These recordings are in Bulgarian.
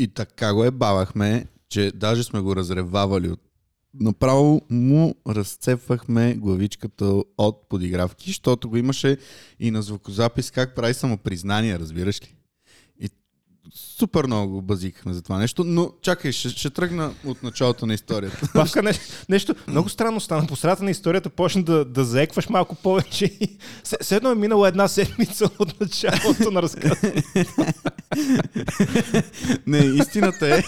И така го е бавахме, че даже сме го разревавали от Направо му разцепвахме главичката от подигравки, защото го имаше и на звукозапис как прави самопризнание, разбираш ли? Супер много го базикахме за това нещо, но чакай, ще, ще тръгна от началото на историята. Павка, не, нещо много странно стана. По средата на историята почна да, да заекваш малко повече. Все едно е минала една седмица от началото на разказа. не, истината е...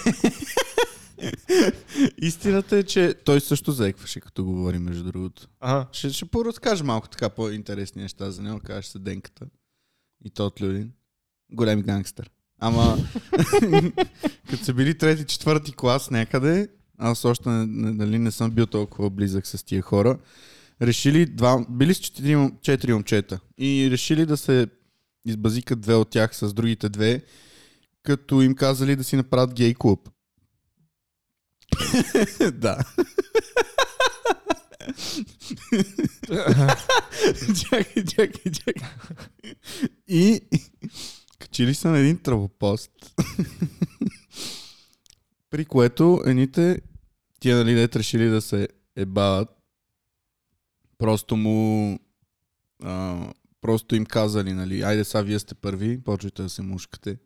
Истината е, че той също заекваше, като говори, между другото. Ага. Ще, ще поразкажа малко така по-интересни неща за него. Кажеш се Денката. И то от Люлин. Голем гангстър. Ама, като са били трети, четвърти клас някъде, аз още нали, не съм бил толкова близък с тия хора, решили два, били с четири, четири момчета и решили да се избазикат две от тях с другите две, като им казали да си направят гей клуб. да. чакай, чакай, чакай. И качили са на един травопост, при което едните, тия нали дете решили да се ебават, просто му а, просто им казали, нали, айде са, вие сте първи, почвайте да се мушкате.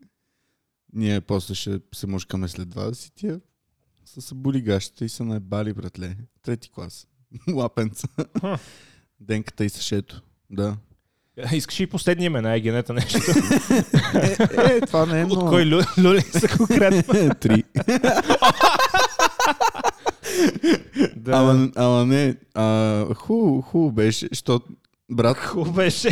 Ние после ще се мушкаме след 20 тия са се боли гащите и са наебали, братле. Трети клас. Лапенца. Денката и Сашето. Да. Искаш и последния имена, е генета нещо. е, е, това не е много. От кой лю, люли са конкретно? Три. да. Ама, ама не, а, хубаво ху беше, защото брат... Хубаво беше.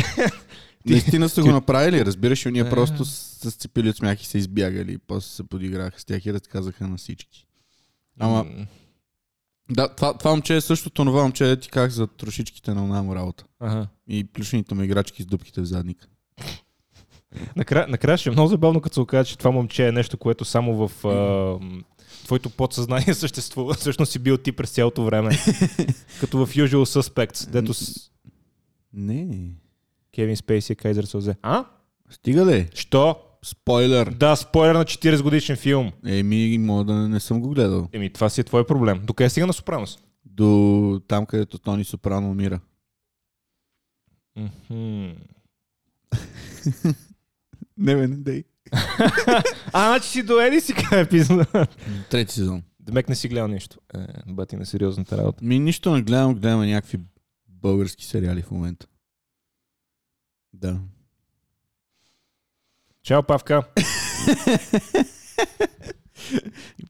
Наистина са го направили, разбираш, и ние просто се сцепили от смях и се избягали. И после се подиграха с тях и разказаха на всички. Ама... Да, това, това момче е същото това момче, ти как за трошичките на онамо работа. Ага. И плюшените му играчки с дупките в задника. Накрая, накрая ще е много забавно, като се окаже, че това момче е нещо, което само в а, твоето подсъзнание съществува. Всъщност си бил ти през цялото време. като в Usual Suspects, дето с... Не. Кевин Спейси, Кайзер Созе. А? Стига де. Що? Спойлер. Да, спойлер на 40 годишен филм. Еми, мога да не, съм го гледал. Еми, това си е твой проблем. До къде стига на Сопранос? До там, където Тони Сопрано умира. не, бе, не дей. а, значи си до Еди си епизода. Трети сезон. Демек не си гледал нищо. Е, бати на сериозната работа. Ми нищо не гледам, гледам някакви български сериали в момента. Да. Чао, Павка.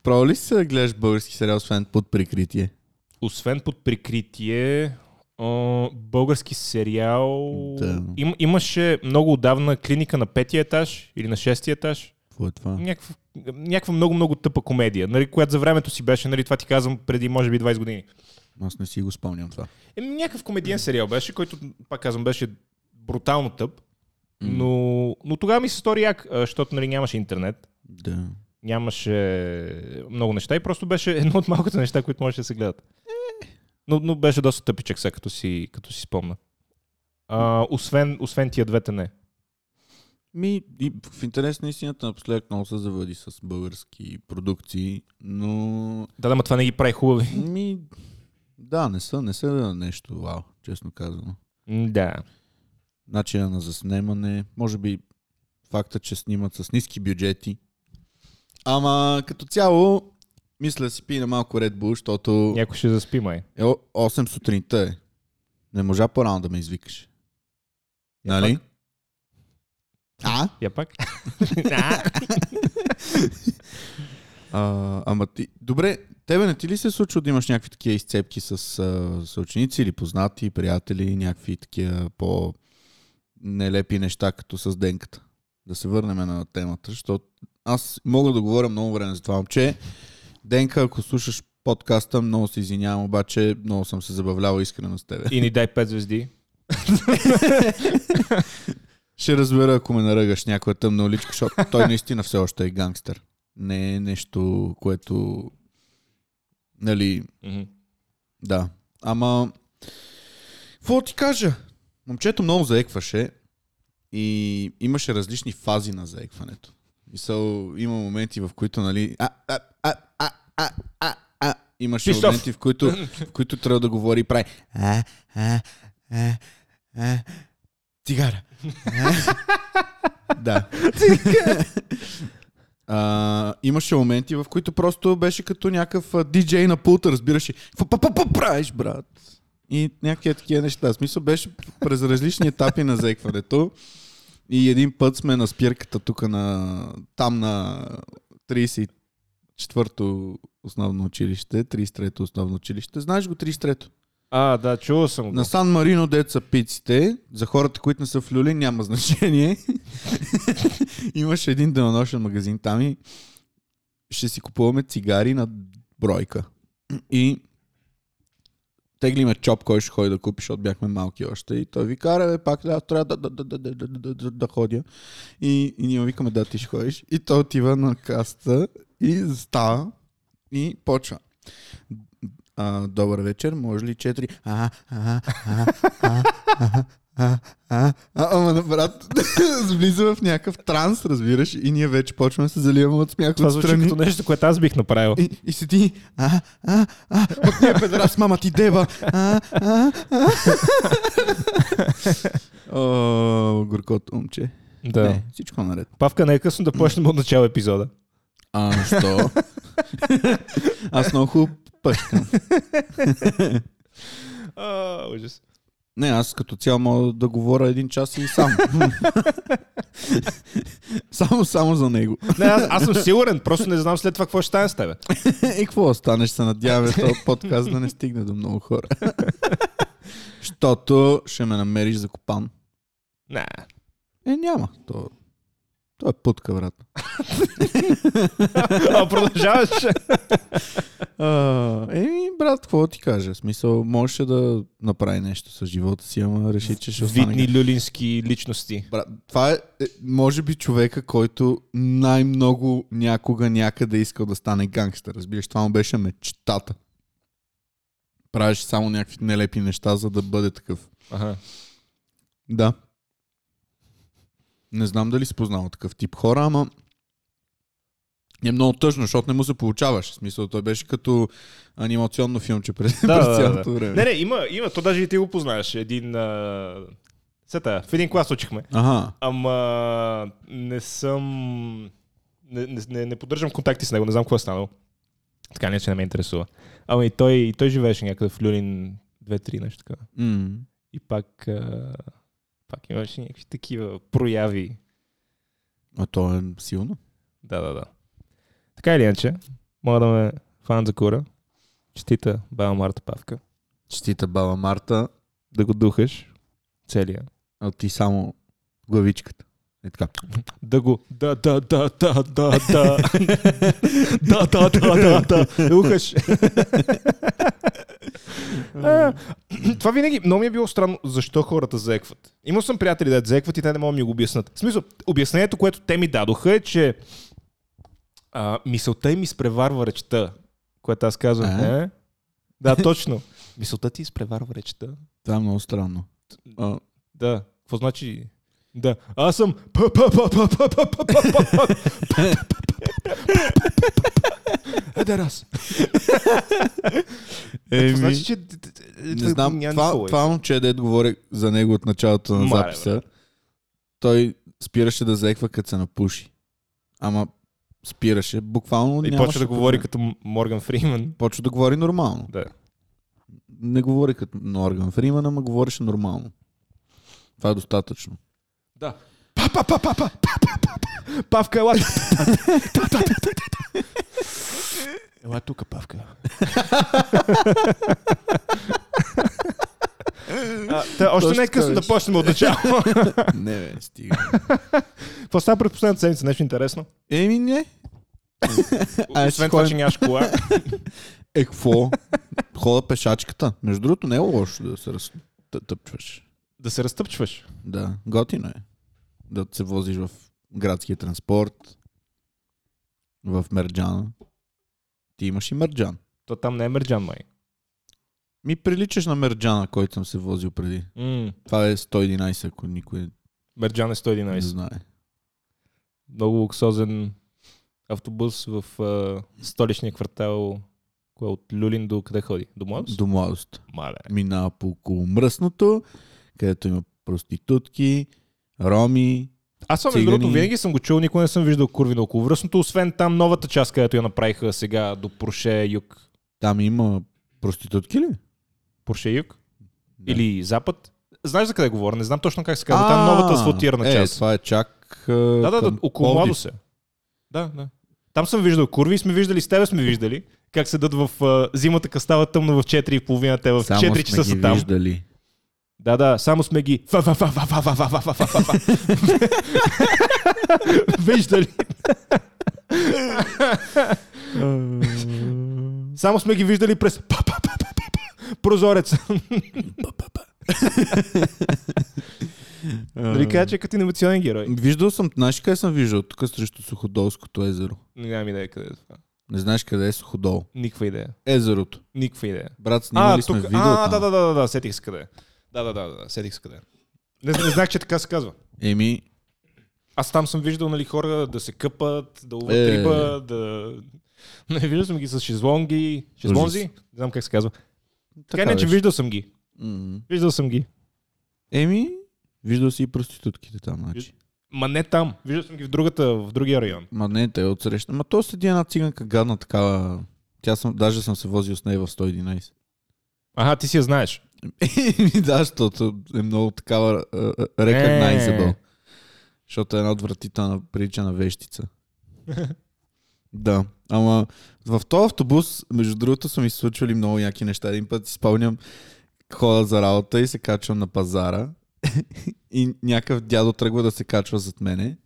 Право ли си да гледаш български сериал, освен под прикритие? Освен под прикритие, български сериал... Да. Им, имаше много отдавна клиника на петия етаж или на шестия етаж. Какво е това? Някаква, някаква много-много тъпа комедия, нали, която за времето си беше, нали, това ти казвам преди може би 20 години. Аз не си го спомням това. Е, някакъв комедиен сериал беше, който, пак казвам, беше брутално тъп. Но, но тогава ми се стори як, защото нали, нямаше интернет. Да. Нямаше много неща и просто беше едно от малкото неща, които можеше да се гледат. Но, но беше доста тъпичък сега, като си, като си спомна. А, освен, освен тия двете не. Ми, и в интерес на истината напоследък много се завъди с български продукции, но... Да, да, ма това не ги прави хубави. Ми, да, не са, не са нещо вау, честно казано. Да начина на заснемане, може би факта, че снимат с ниски бюджети. Ама като цяло, мисля си пи на малко Red Bull, защото... Някой ще заспи, май. Е, 8 сутринта е. Не можа по-рано да ме извикаш. Я нали? Пак? А? Я пак? а, ама ти... Добре, тебе не ти ли се случва да имаш някакви такива изцепки с съученици или познати, приятели, някакви такива по нелепи неща, като с денката. Да се върнем на темата, защото аз мога да говоря много време за това момче. Денка, ако слушаш подкаста, много се извинявам, обаче много съм се забавлявал искрено с тебе. И ни дай 5 звезди. Ще разбера, ако ме наръгаш някоя тъмна уличка, защото той наистина все още е гангстър. Не е нещо, което... Нали... Mm-hmm. Да. Ама... Какво ти кажа? Момчето много заекваше и имаше различни фази на заекването. Са, има моменти, в които, нали... А, а, а, а, а, а, а. Имаше Пистов. моменти, в които, в които трябва да говори и прави... А, а, а, а, цигара. А. да. А, имаше моменти, в които просто беше като някакъв диджей на пулта, разбираш. Какво правиш, брат? И някакви такива неща. Смисъл беше през различни етапи на заекването. И един път сме на спирката тук на... Там на 34-то основно училище, 33-то основно училище. Знаеш го 33-то? А, да, чувал съм го. На Сан Марино деца пиците, за хората, които не са в Люлин, няма значение. Имаше един денонощен магазин там и ще си купуваме цигари на бройка. И теглиме чоп, кой ще ходи да купи, защото бяхме малки още. И той вика, аре, пак да, трябва да, да, да, да, да, да, да, да ходя. И, и ние викаме, да, ти ще ходиш. И той отива на каста и става и почва. А, добър вечер, може ли четири? А, а, а, а, а, а а, а, ама брат, влиза в някакъв транс, разбираш, и ние вече почваме да се заливаме от смях Това от звучи като нещо, което аз бих направил. И, и седи, а, а, а, от нея педерас, мама ти дева, а, а, а. О, горкото момче. Да. Не, всичко наред. Павка, не е късно да почнем от начало епизода. А, що? Аз много хубаво пъшкам. А, ужас. Не, аз като цяло мога да говоря един час и сам. само, само за него. Не, аз, аз съм сигурен, просто не знам след това какво ще стане с тебе. И какво останеш, се надяваме този подкаст да не стигне до много хора. Щото ще ме намериш закопан. Не. Е, няма. То, то е путка, брат. А, продължаваш. А, еми, брат, какво ти кажа? В смисъл, можеше да направи нещо с живота си, ама реши, че ще остане. Видни люлински личности. Брат, това е, е, може би, човека, който най-много някога някъде е искал да стане гангстър. Разбираш, това му беше мечтата. Правиш само някакви нелепи неща, за да бъде такъв. Ага. Да. Не знам дали си познал такъв тип хора, ама е много тъжно, защото не му се получаваш. В смисъл, той беше като анимационно филмче през, Да, през цялото да. време. Не, не, има, има, то даже и ти го познаеш. Един... А... Сета, в един клас учихме. Ага. Ама не съм... Не, не, не, не поддържам контакти с него, не знам какво е станало. Така не, че не ме интересува. Ама и той, и той живееше някъде в Люлин 2-3 нещо така. М. И пак, а... пак имаше някакви такива прояви. А то е силно. Да, да, да. Така или иначе, мога да ме фан за кура. Честита баба Марта Павка. Честита баба Марта, Да го духаш целия. а ти само главичката. Е така. Да го... Да, да, да, да, да, да. да, да, да, да, да. Духаш. А, Това винаги много ми е било странно, защо хората заекват. Имал съм приятели да заекват и те не могат да ми го обяснат. В смисъл, обяснението, което те ми дадоха е, че а, мисълта им изпреварва речта, което аз казвам. Е? Да, точно. Мисълта ти изпреварва речта. Това е много странно. Да. Какво значи? Да. Аз съм Еде раз. Еми, значи, че... Не знам, това, това момче, дед говори за него от началото на записа, той спираше да заеква, като се напуши. Ама спираше, буквално И почва да говори като Морган Фриман. Почва да говори нормално. Да. Не говори като Морган Фриман, ама говореше нормално. Това е достатъчно. Да. Па, па, па, па, па, па, па, па, па. Павка, ела. Ела тук, Павка. А, та, още Точно не е да почнем от начало. не, бе, стига. Какво става през последната седмица? Нещо интересно? Еми, не. Ай, Освен това, че нямаш кола. Е, какво? Хода пешачката. Между другото, не е лошо да се разтъпчваш. Да се разтъпчваш. Да, готино е. Да се возиш в градския транспорт, в Мерджана. Ти имаш и Мерджан. То там не е мерджан, май. Ми приличаш на Мерджана, който съм се возил преди. М, Това е 111, ако никой Мерджан е не 111. знае. много луксозен автобус в а, столичния квартал, кое от Люлин до къде ходи? До Младост? До младост. Мале. Минава по около мръсното, където има проститутки, роми. Аз съм, между другото, винаги съм го чул, никога не съм виждал курви на около връстното, освен там новата част, където я направиха сега до Порше Юг. Там има проститутки ли? Порше Юг? Да. Или Запад? Знаеш за къде говоря? Не знам точно как се казва. Там новата асфалтирана е, част. това е чак Да, да, да, около Младост е. Да, да. Там съм виждал курви и сме виждали, с тебе сме виждали, как седат в а, зимата, като става тъмно в 4.30, те в Само 4 сме часа са там. виждали. Да, да, само сме ги. Виждали. Само сме ги виждали през прозорец. Дали кажа, че като инновационен герой? Виждал съм, знаеш къде съм виждал? Тук срещу Суходолското езеро. Нямам идея къде е това. Не знаеш къде е Суходол? Никаква идея. Езерото. Никаква идея. Брат, снимали а, тук... сме видео А, да, да, да, да, да, сетих се къде е. Да, да, да, да, сетих се къде. Не, не знах, че така се казва. Еми, Аз там съм виждал нали, хора да се къпат, да ловят Е. риба, да... Не виждал съм ги с шезлонги. Шезлонзи? Не знам как се казва. Така, не, че виждал съм ги. М. Виждал съм ги. Еми, виждал си и проститутките там, значи. Ма не там. Виждал съм ги в, другата, в другия район. Ма не, те отсреща. Ма то седи една циганка гадна такава. Тя съм, даже съм се возил с нея в 111. Ага, ти си я знаеш. Да, защото е много такава uh, recognizable. Е. Защото е една отвратителна прилича на вещица. да, ама в този автобус, между другото, са ми случвали много яки неща. Един път си спомням, хода за работа и се качвам на пазара и някакъв дядо тръгва да се качва зад мене.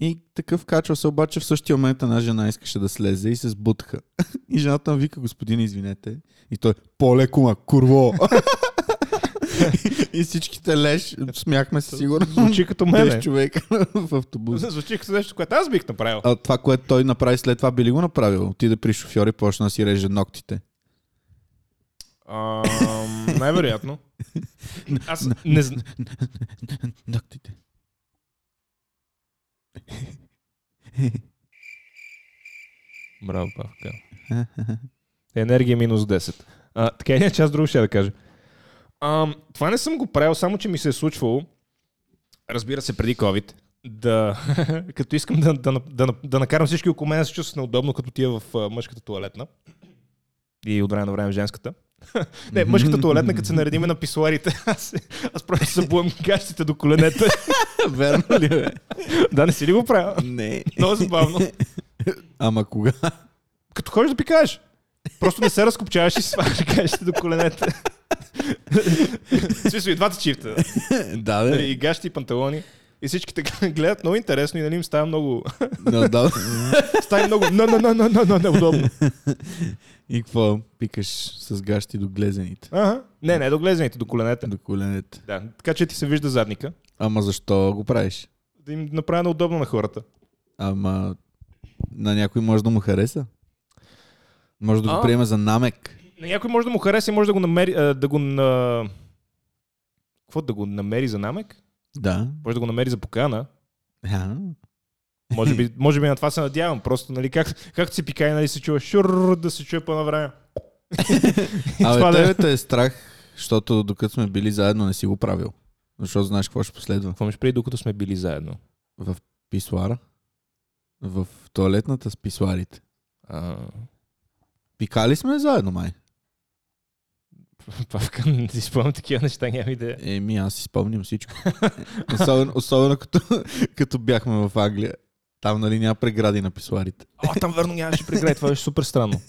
И такъв качва се, обаче в същия момент една жена искаше да слезе и се сбутаха. И жената му вика, господин, извинете. И той, по-леко, ма, курво. и всичките леш, смяхме се сигурно. Звучи като 10 мене. човека в автобуса. Звучи като нещо, което аз бих направил. А това, което той направи след това, би ли го направил? Отиде при шофьор и почна да си реже ногтите. Най-вероятно. Аз не знам. Ногтите. Браво, Павка. Енергия минус 10. А, така е, че аз друго ще да кажа. А, това не съм го правил, само че ми се е случвало, разбира се, преди COVID, да, като искам да, да, да, да накарам всички около мен да се чувстват неудобно, като тия в мъжката туалетна. И от време на време в женската. Не, мъжката туалетна, като се наредиме на писуарите, аз, аз просто събувам гащите до коленете. Верно ли бе? да, не си ли го правя? Не. Много забавно. Ама кога? Като ходиш да пикаеш. Просто не се разкопчаваш и слагаш гащите до коленете. Смисъл и двата чифта. да, бе. и гащи, и панталони. И всички така гледат много интересно и нали им става много... Да, да. става много... На, на, на, на, на, неудобно. И какво? Пикаш с гащи до глезените. Ага. Не, не, до глезените, до коленете. До коленете. Да, така че ти се вижда задника. Ама защо го правиш? Да им направя неудобно на хората. Ама на някой може да му хареса. Може да го А. приеме за намек. На някой може да му хареса и може да го намери... а, Да го на... Какво да го намери за намек? Да. Може да го намери за покана. А, Може би, може би на това се надявам. Просто, нали, как, както си пикае, нали, се чува шур, да се чуе по на време. Абе, е. тебе те е страх, защото докато сме били заедно не си го правил. Защото знаеш какво ще последва. Какво имаш преди, докато сме били заедно? В писуара. В туалетната с писуарите. А, Пикали сме заедно, май. Павка, не си спомням такива неща, няма идея. Еми, аз си спомням всичко. особено особено като, като бяхме в Англия. Там, нали, няма прегради на писуарите. О, там верно нямаше прегради, това беше супер странно.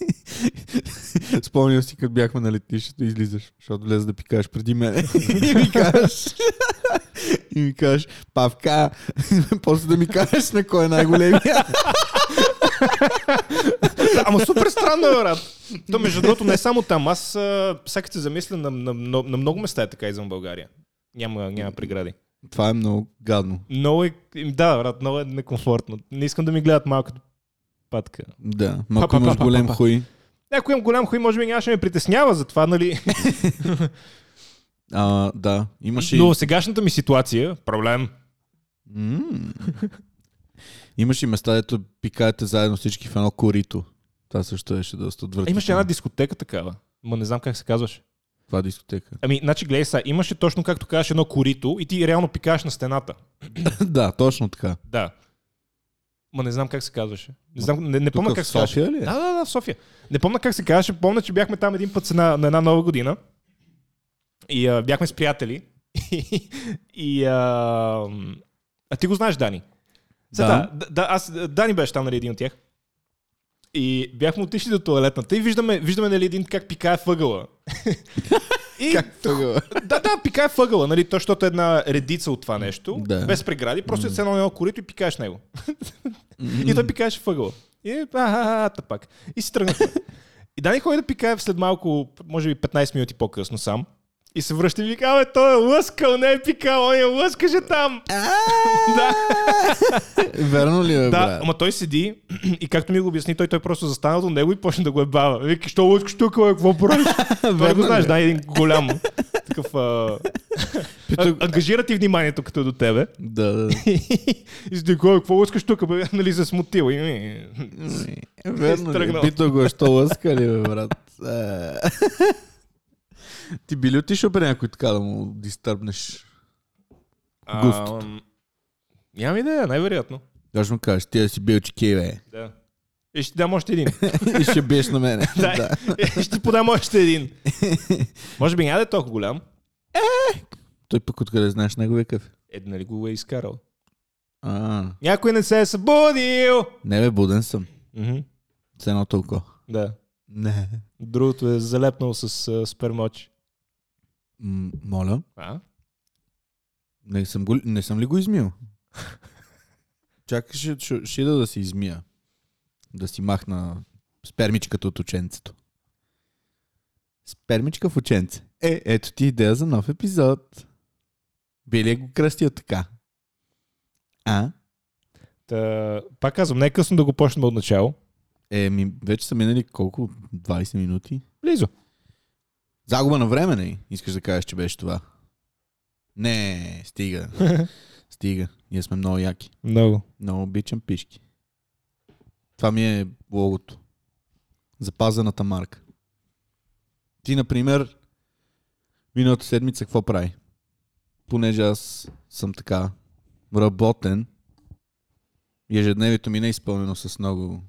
Спомням си, като бяхме на летището, излизаш, защото влезе да пикаш преди мен. и ми кажеш, и ми кажеш, Павка, после да ми кажеш на кой е най-големия. Ама супер странно е, брат. То, между другото, не само там. Аз а, сега се замисля на, на, на, на много места е така извън България. Няма, няма прегради. Това е много гадно. Много е... Да, брат, много е некомфортно. Не искам да ми гледат малко като патка. Да, ма ако имаш па. хуй. Ако имам голям хуй, може би нямаше ме притеснява, затова, нали... А, да, имаше Но сегашната ми ситуация, проблем. Имаш и места, дето пикаете заедно всички в едно корито. Това също беше доста отвратително. имаше една дискотека такава. Ма не знам как се казваше. Това е дискотека. Ами, значи, гледай сега, имаше точно както казваш едно корито и ти реално пикаеш на стената. да, точно така. Да. Ма не знам как се казваше. Не, знам, не, не помня как се казваше. Ли е? Да, да, да, в София. Не помня как се казваше. Помня, че бяхме там един път една, на една нова година. И а, бяхме с приятели. и а, а ти го знаеш, Дани. Сега, Да. да. да, аз, Дани беше там, нали, един от тях. И бяхме отишли до туалетната и виждаме, виждаме нали, един как пикае въгъла. и, Как тогава? да, да, пикае въгъла, нали, то, защото е една редица от това нещо, Да. без прегради, просто е с едно едно корито и пикаеш него. и той пикаеше въгъла. И е, а, пак. И си тръгнахме. и Дани ходи да пикае след малко, може би 15 минути по-късно сам. И се връща и вика, абе, той е лъскал, не е пикал, он е лъскаше там. да. Верно ли е, Да, брат? ама той седи и както ми го обясни, той, той просто застана до него и почна да го е бава. Вика, що лъскаш тук, бе, какво правиш? той го знаеш, да, един голям. Такъв... А... Ангажира ти вниманието като е до тебе. Да, да. и си какво лъскаш тук, бе, нали се смутил. И... Верно ли? Пита го, що лъска ли, бе, брат? Е. Ти би ли отишъл при някой така да му дистърбнеш? Густото. Ам, Нямам идея, най-вероятно. Ще му кажеш, ти да си бил чеки, бе. Да. И ще ти дам още един. И ще биеш на мене. да. И ще ти подам още един. Може би няма да е толкова голям. Той пък откъде знаеш неговия къв? Е, нали го е изкарал. А, Някой не се е събудил! не бе, буден съм. С едно толкова. Да. Не. Другото е залепнал с а, спермочи. М- моля, А? не съм, го, не съм ли го измил? Чакай, ще, ще, ще ида да си измия. Да си махна спермичката от ученцето. Спермичка в ученце. Е, ето ти идея за нов епизод. Би ли го кръстил така? А? Та, пак казвам, не е късно да го почнем от начало. Е, ми, вече са минали колко? 20 минути? Близо. Загуба на време, не? Искаш да кажеш, че беше това? Не, стига. стига. Ние сме много яки. Много. Много обичам пишки. Това ми е логото. Запазената марка. Ти, например, миналата седмица какво прави? Понеже аз съм така работен, ежедневието ми не е изпълнено с много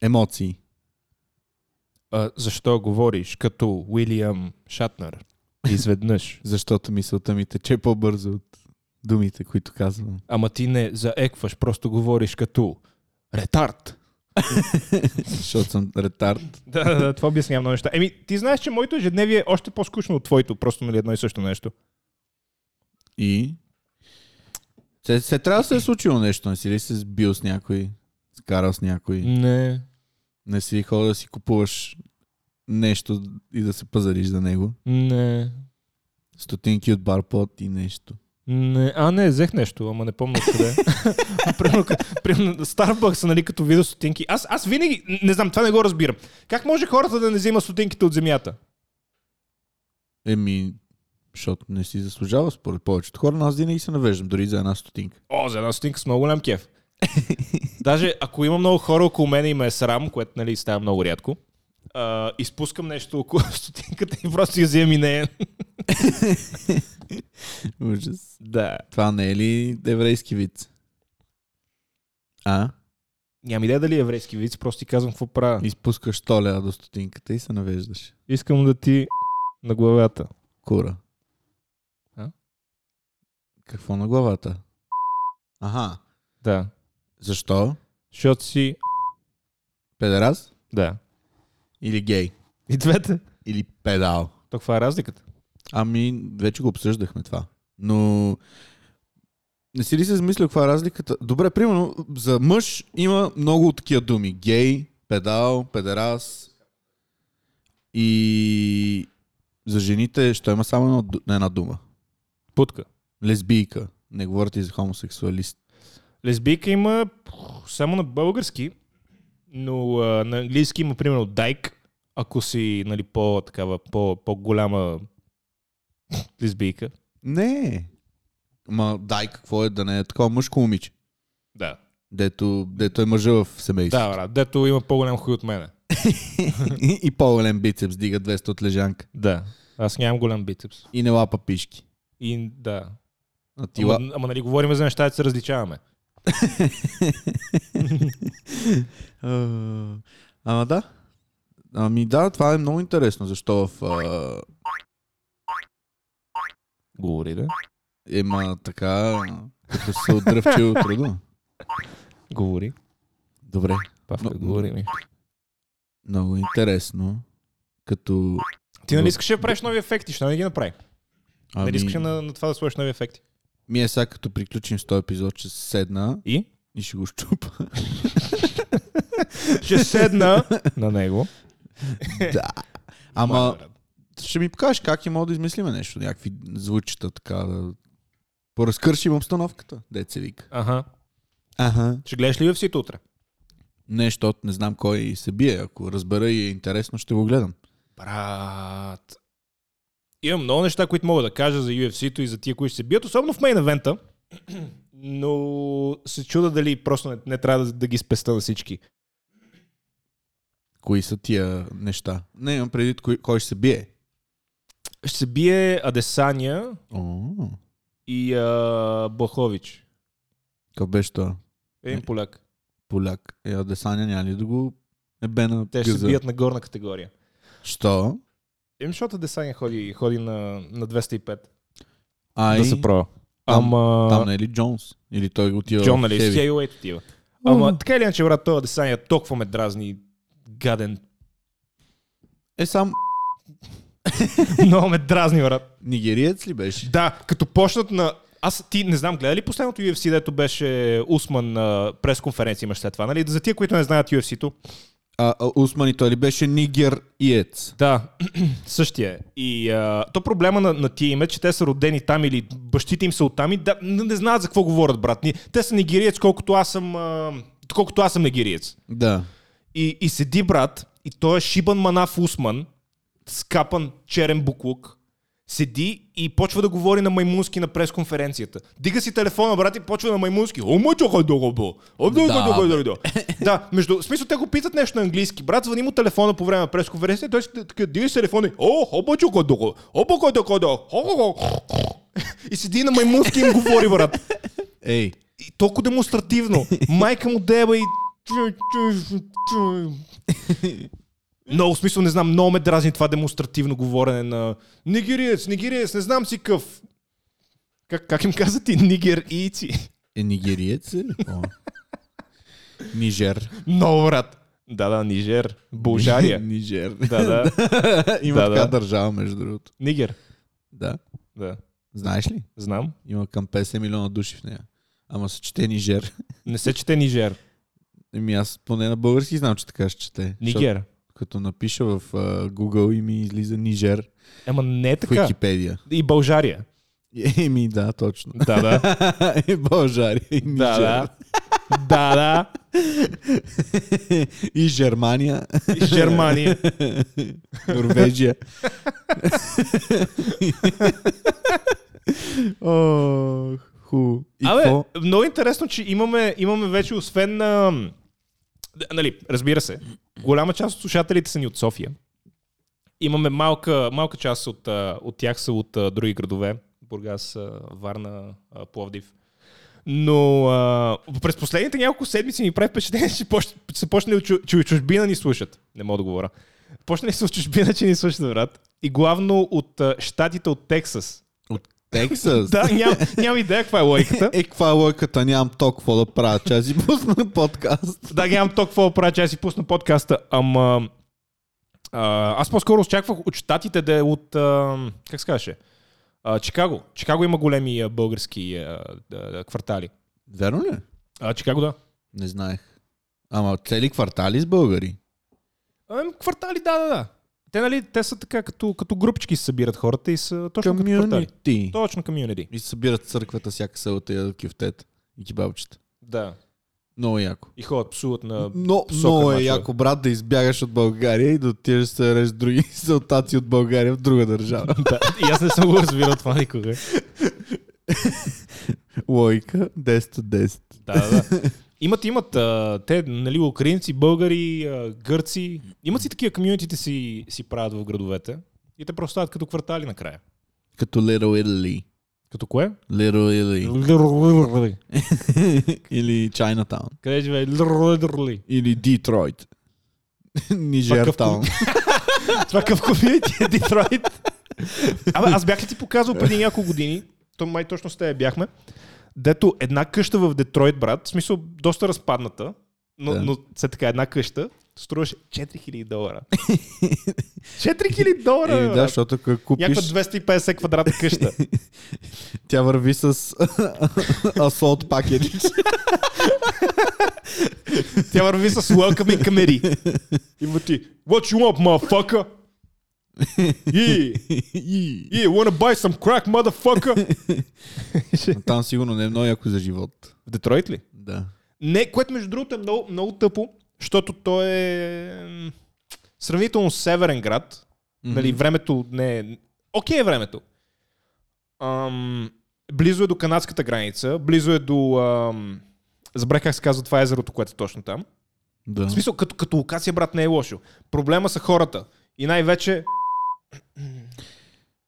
емоции. А, защо говориш като Уилиам Шатнер? Изведнъж. Защото мисълта ми тече по-бързо от думите, които казвам. Ама ти не заекваш, просто говориш като ретард. Защото съм ретард. Да, да, да, това обяснявам много неща. Еми, ти знаеш, че моето ежедневие е още по-скучно от твоето, просто нали едно и също нещо. И се, се трябва да се е случило нещо. Не си ли се сбил с някой, скарал с някой. Не. Не си ходил да си купуваш нещо и да се пазариш за него. Не. Стотинки от барпот и нещо. Не, а не, взех нещо, ама не помня къде. примерно, примерно, Starbucks, нали, като видя стотинки. Аз, аз винаги, не знам, това не го разбирам. Как може хората да не взимат стотинките от земята? Еми, защото не си заслужава според повечето хора, но аз винаги се навеждам, дори за една стотинка. О, за една стотинка с много голям кеф. Даже ако има много хора около мен и ме е срам, което нали става много рядко, а, изпускам нещо около стотинката и просто я вземам и нея. Ужас. да. Това не е ли еврейски вид? А? Нямам идея дали е еврейски вид, просто ти казвам какво правя. Изпускаш 100 лева до стотинката и се навеждаш. Искам да ти на главата. Кура. А? Какво на главата? Аха. Да. Защо? Защото си... Педерас? Да. Или гей? И двете. Или педал? То каква е разликата? Ами, вече го обсъждахме това. Но не си ли се замислил каква е разликата? Добре, примерно, за мъж има много такива думи. Гей, педал, педерас. И за жените, що има само една, една дума. Путка. Лесбийка. Не говорите и за хомосексуалист. Лесбийка има само на български, но а, на английски има примерно дайк, ако си нали, по, такава, по, по-голяма лесбийка. Не. Ма дай какво е да не е такова мъжко момиче. Да. Дето, дето е мъжа в семейството. Да, брат. Дето има по-голям хуй от мене. и, и по-голем бицепс дига 200 от лежанка. Да. Аз нямам голям бицепс. И не лапа пишки. И да. А ти. Ама, ама нали говорим за неща, да се различаваме. Ама да. Ами да, това е много интересно, защо в... А... Говори, да. Ема така, като се отдръвчи от труда. Говори. Добре, Павка, Но- говори ми. много интересно. Като... Ти нали искаш да правиш нови ефекти, ще не ги направи. Ами, Нали искаш на, на това да сложиш нови ефекти. Ми е сега като приключим с този епизод, ще седна И? и ще го щупа. Ще седна на него. да. Ама ще ми покажеш как и мога да измислим нещо, някакви звучета така да поразкършим обстановката, се вика. Аха. Ага. Ще гледаш ли в сито утре? Не, защото не знам кой се бие. Ако разбера и е интересно, ще го гледам. Брат. Имам много неща, които мога да кажа за UFC-то и за тия, които ще се бият, особено в мейн евента. Но се чуда дали просто не, не трябва да, да ги спеста на всички. Кои са тия неща? Не, имам преди кой, кой ще се бие. Ще се бие Адесания О, и а, Бохович. какъв беше това? Един Е. поляк. Поляк. Е, а Десаня няма ли да го е бе на Те ще се бият на горна категория. Що? Им, защото Десания ходи, ходи на, на 205. Ай, Да се пробва. Там- Ама... там не е ли Джонс? Или той отива Джон, нали? С Heavy? Heavyweight отива. Ама така или иначе, брат, това Десания толкова ме дразни. Гаден. Е, сам Много ме дразни, брат. нигериец ли беше? Да, като почнат на... Аз ти не знам, гледа ли последното UFC, дето беше Усман на пресконференция имаш след това, нали? За тия, които не знаят UFC-то. А, а Усман и той ли беше нигериец? Да, същия е. И а, то проблема на, на тия им е, че те са родени там или бащите им са оттам и да, не, не знаят за какво говорят, брат. Ни, те са нигериец, колкото аз съм... А, колкото аз съм нигериец. Да. И, и седи брат, и той е шибан манав Усман, скапан черен буклук, седи и почва да говори на маймунски на пресконференцията. Дига си телефона, брат, и почва на маймунски. О, чоха дого Да, Да, между, в смисъл, те го питат нещо на английски. Брат, звъни му телефона по време на пресконференцията, той си така, дига си телефона и О, дого, хоба кода кода, и седи на маймунски и им говори, брат. Ей, И толкова демонстративно. Майка му деба и... Много смисъл, не знам, много ме дразни това демонстративно говорене на нигериец, нигериец, не знам си къв. Как, как им казват ти? Нигер ици. е нигериец ли? О. Нижер. Много, брат. Да, да, Нижер. Bulgaria. Нижер. да, да. Има Да, така да. държава, между другото. Нигер. Да. Да. Знаеш ли? Знам. Има към 50 милиона души в нея. Ама се чете Нижер. Не се чете Нижер. Еми аз поне на български знам, че така ще чете. Защото Нигер. Като напиша в а, Google и ми излиза Нижер Ема не е в така. Википедия. И България. Еми да, точно. Да, да. и България, и Нижер. Да, да. Да, да. и Германия. И Германия. Норвегия. Ох, ху. И Абе, какво? много интересно, че имаме, имаме вече, освен на... Нали, разбира се, голяма част от слушателите са ни от София. Имаме малка, малка част от, от тях са от други градове. Бургас, Варна, Пловдив. Но а, през последните няколко седмици ми прави впечатление, че са почнали, че, от чужбина ни слушат. Не мога да говоря. Почнали са от чужбина, че ни слушат, брат. И главно от щатите от Тексас. Тексас? Да, ням, нямам идея каква е лойката. Е, каква е лойката? Нямам то какво да правя, че аз си пусна подкаст. Да, нямам то какво да правя, че аз си пусна подкаста, ама... А, аз по-скоро очаквах от щатите да е от... А, как се казваше? А, Чикаго. Чикаго има големи а, български а, да, квартали. Верно ли? А, Чикаго, да. Не знаех. Ама цели квартали с българи. А, ами, квартали, да, да, да. Те, нали, те са така, като, като групички се събират хората и са точно. Комюнити. Точно комюнити. И събират църквата всяка селата и кюфтет и кибабчета. Да. Много яко. И ходят, псуват на... Но, сокър много е мачове. яко, брат, да избягаш от България и да отидеш да се реш други салтаци от България в друга държава. да. И аз не съм го разбирал това никога. Лойка 10 от 10. Да, да, да. Имат, имат, а, те, нали, украинци, българи, а, гърци, имат си такива комьюнитите си, си правят в градовете и те просто стават като квартали накрая. Като Little Italy. Като кое? Little Italy. Или Chinatown. Къде живее? Лърли. Или Детройт. Нижертаун. Това какъв комьюнити е Детройт? Абе, аз бях ли ти показал преди няколко години, то май точно с теб бяхме, дето една къща в Детройт, брат, в смисъл доста разпадната, но, Да. но все така една къща, струваше 4000 долара. 4000 долара! Бе, да, защото купиш, Някаква 250 квадратна къща. тя върви с асфалт package. Тя върви с welcoming committee. Има ти, what you want, motherfucker? Yeah, И- yeah, wanna buy some crack, motherfucker? Там сигурно не е много яко за живот. В Детройт ли? Да. Не, което между другото е много, много тъпо, защото той е сравнително северен град. Нали, времето не е... Окей е времето. Ам, близо е до канадската граница, близо е до... Ам, забрах как се казва това езерото, което е точно там. Да. В смисъл, като, като локация, брат, не е лошо. Проблема са хората. И най-вече...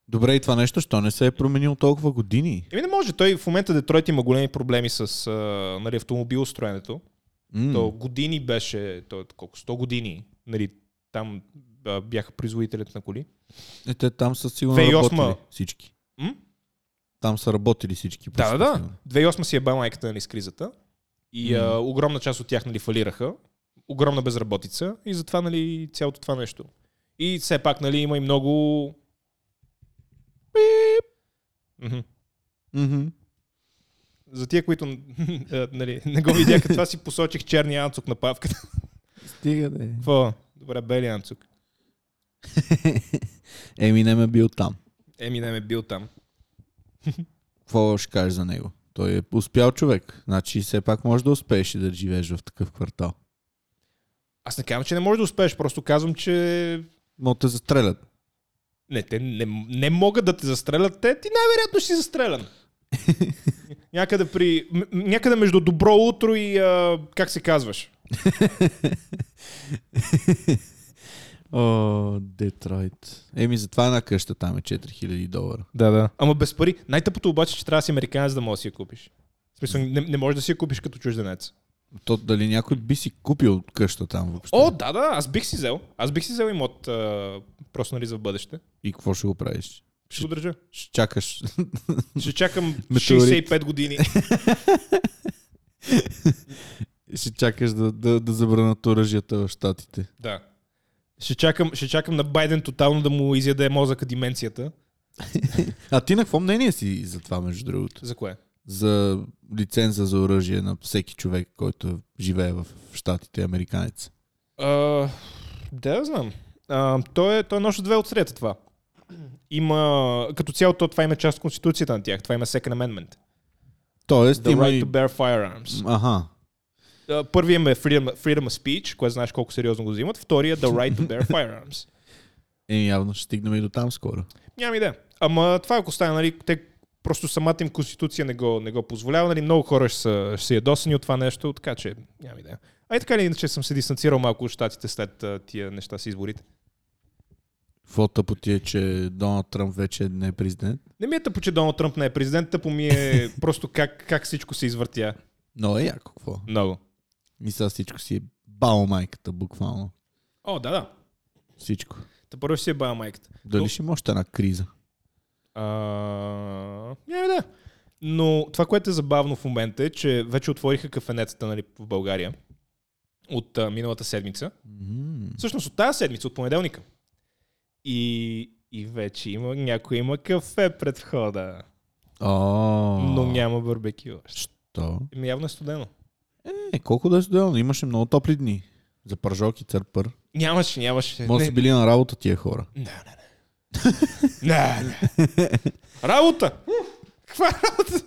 Добре, и това нещо, що не се е променило толкова години? Еми не може. Той в момента Детройт има големи проблеми с а, нали, автомобилостроенето. М. То години беше, то, колко, 100 години, нали, там а, бяха производителите на коли. Е, те там са сигурно 2008 работили всички. М? Там са работили всички. Да, да, да. сигурно. 2008 си е ба майката нали, с кризата и а, М. огромна част от тях нали, фалираха. Огромна безработица и затова нали, цялото това нещо. И все пак нали, има и много... Пип. Мгм. Мгм. За тия, които нали, не го видяха, това си посочих черния анцук на павката. Стига да е. Какво? Добре, бели анцук. Еминем е бил там. Еминем е бил там. Какво ще кажеш за него? Той е успял човек. Значи все пак може да успееш и да живееш в такъв квартал. Аз не казвам, че не можеш да успееш, просто казвам, че Но те застрелят. не, те не, не могат да те застрелят, те ти най-вероятно ще си застрелян. някъде при... Някъде между добро утро и а, как се казваш? О, Детройт. Еми, затова една къща там е 4000 долара. Да, да. Ама без пари. Най-тъпото обаче, че трябва да си американец да можеш да си я купиш. В смисъл, не, не можеш да си я купиш като чужденец. То дали някой би си купил къща там въобще? О, да, да, аз бих си взел. Аз бих си взел имот а, просто нали за в бъдеще. И какво ще го правиш? Ще го държа. Ще чакаш. Ще чакам Метеорит. 65 години. ще чакаш да, да, да забранат оръжията в Штатите. Да. Ще чакам, ще чакам на Байден тотално да му изяде мозъка деменцията. А ти на какво мнение си за това, между другото? За кое? За лиценза за оръжие на всеки човек, който живее в Штатите, американец. А, да, знам. А, то е, то е нощ две от сред това. Има, като цяло, то, това има част от Конституцията на тях. Това има Second Amendment. Тоест, The има right и... to bear firearms. Аха. Първият е freedom, freedom of speech, което знаеш колко сериозно го взимат. Втория е the right to bear firearms. Еми, явно ще стигнем и до там скоро. Нямам идея. Ама това ако стане, нали, те просто самата им конституция не го, не го позволява. Нали, много хора ще са, ще са ядосани от това нещо, така че нямам идея. А и така или иначе съм се дистанцирал малко от щатите след а, тия неща с изборите. Какво тъпоти е, че Доналд Тръмп вече не е президент? Не ми е тъпо, че Доналд Тръмп не е президент, тъпо ми е просто как, как всичко се извъртя. Но е яко, какво? Много. И сега всичко си е бао майката, буквално. О, да, да. Всичко. Та първо ще си е бая майката. Дали Но- ще има още една криза? А, няма да. Но това, което е забавно в момента е, че вече отвориха кафенетата нали, в България от а, миналата седмица. М. Всъщност от тази седмица, от понеделника. И, и вече има, някой има кафе пред входа. О, Но няма барбекю. То. Еми, явно е студено. Е, колко да е студено, имаше много топли дни. За пържок и църпър. Нямаше, нямаше. Може да са били на работа тия хора. Не, не, не. Не, не. Работа! Каква е работа?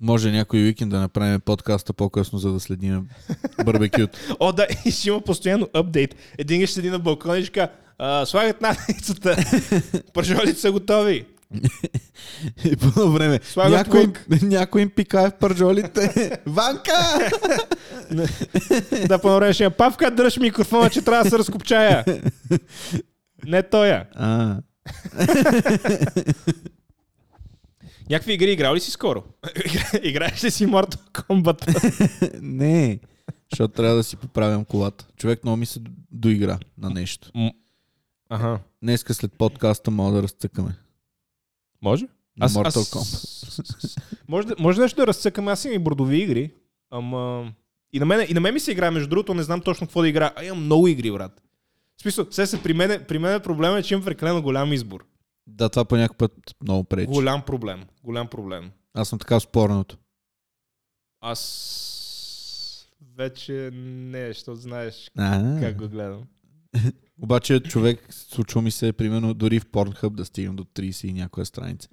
Може някой уикенд да направим подкаста по-късно, за да следим барбекют. О, да, и ще има постоянно апдейт. Един ще седи на балкона и ще кажа, «А, слагат надницата. Пържолите са готови. И по време. Слагат Някой, им- някой им пикае в пържолите. Ванка! да, по време ще павка, дръж микрофона, че трябва да се разкопчая. Не тоя. А, Някакви игри играл ли си скоро? Играеш ли си Mortal Kombat? не, защото трябва да си поправям колата. Човек много ми се доигра на нещо. Ага. Днеска след подкаста мога да разцъкаме. Може? На Mortal Kombat. може, може нещо да разцъкаме. Аз имам и бордови игри. Ама... И на, мен, и на мен ми се играе, между другото, не знам точно какво да игра. А имам много игри, брат. Смисъл, сега се при мен, при мен проблема е, че имам прекалено голям избор. Да, това по някакъв път много пречи. Голям проблем. Голям проблем. Аз съм така спорното. Аз вече не, защото знаеш А, как го гледам. Обаче човек, случва ми се, примерно, дори в Pornhub да стигам до 30 и някоя страница,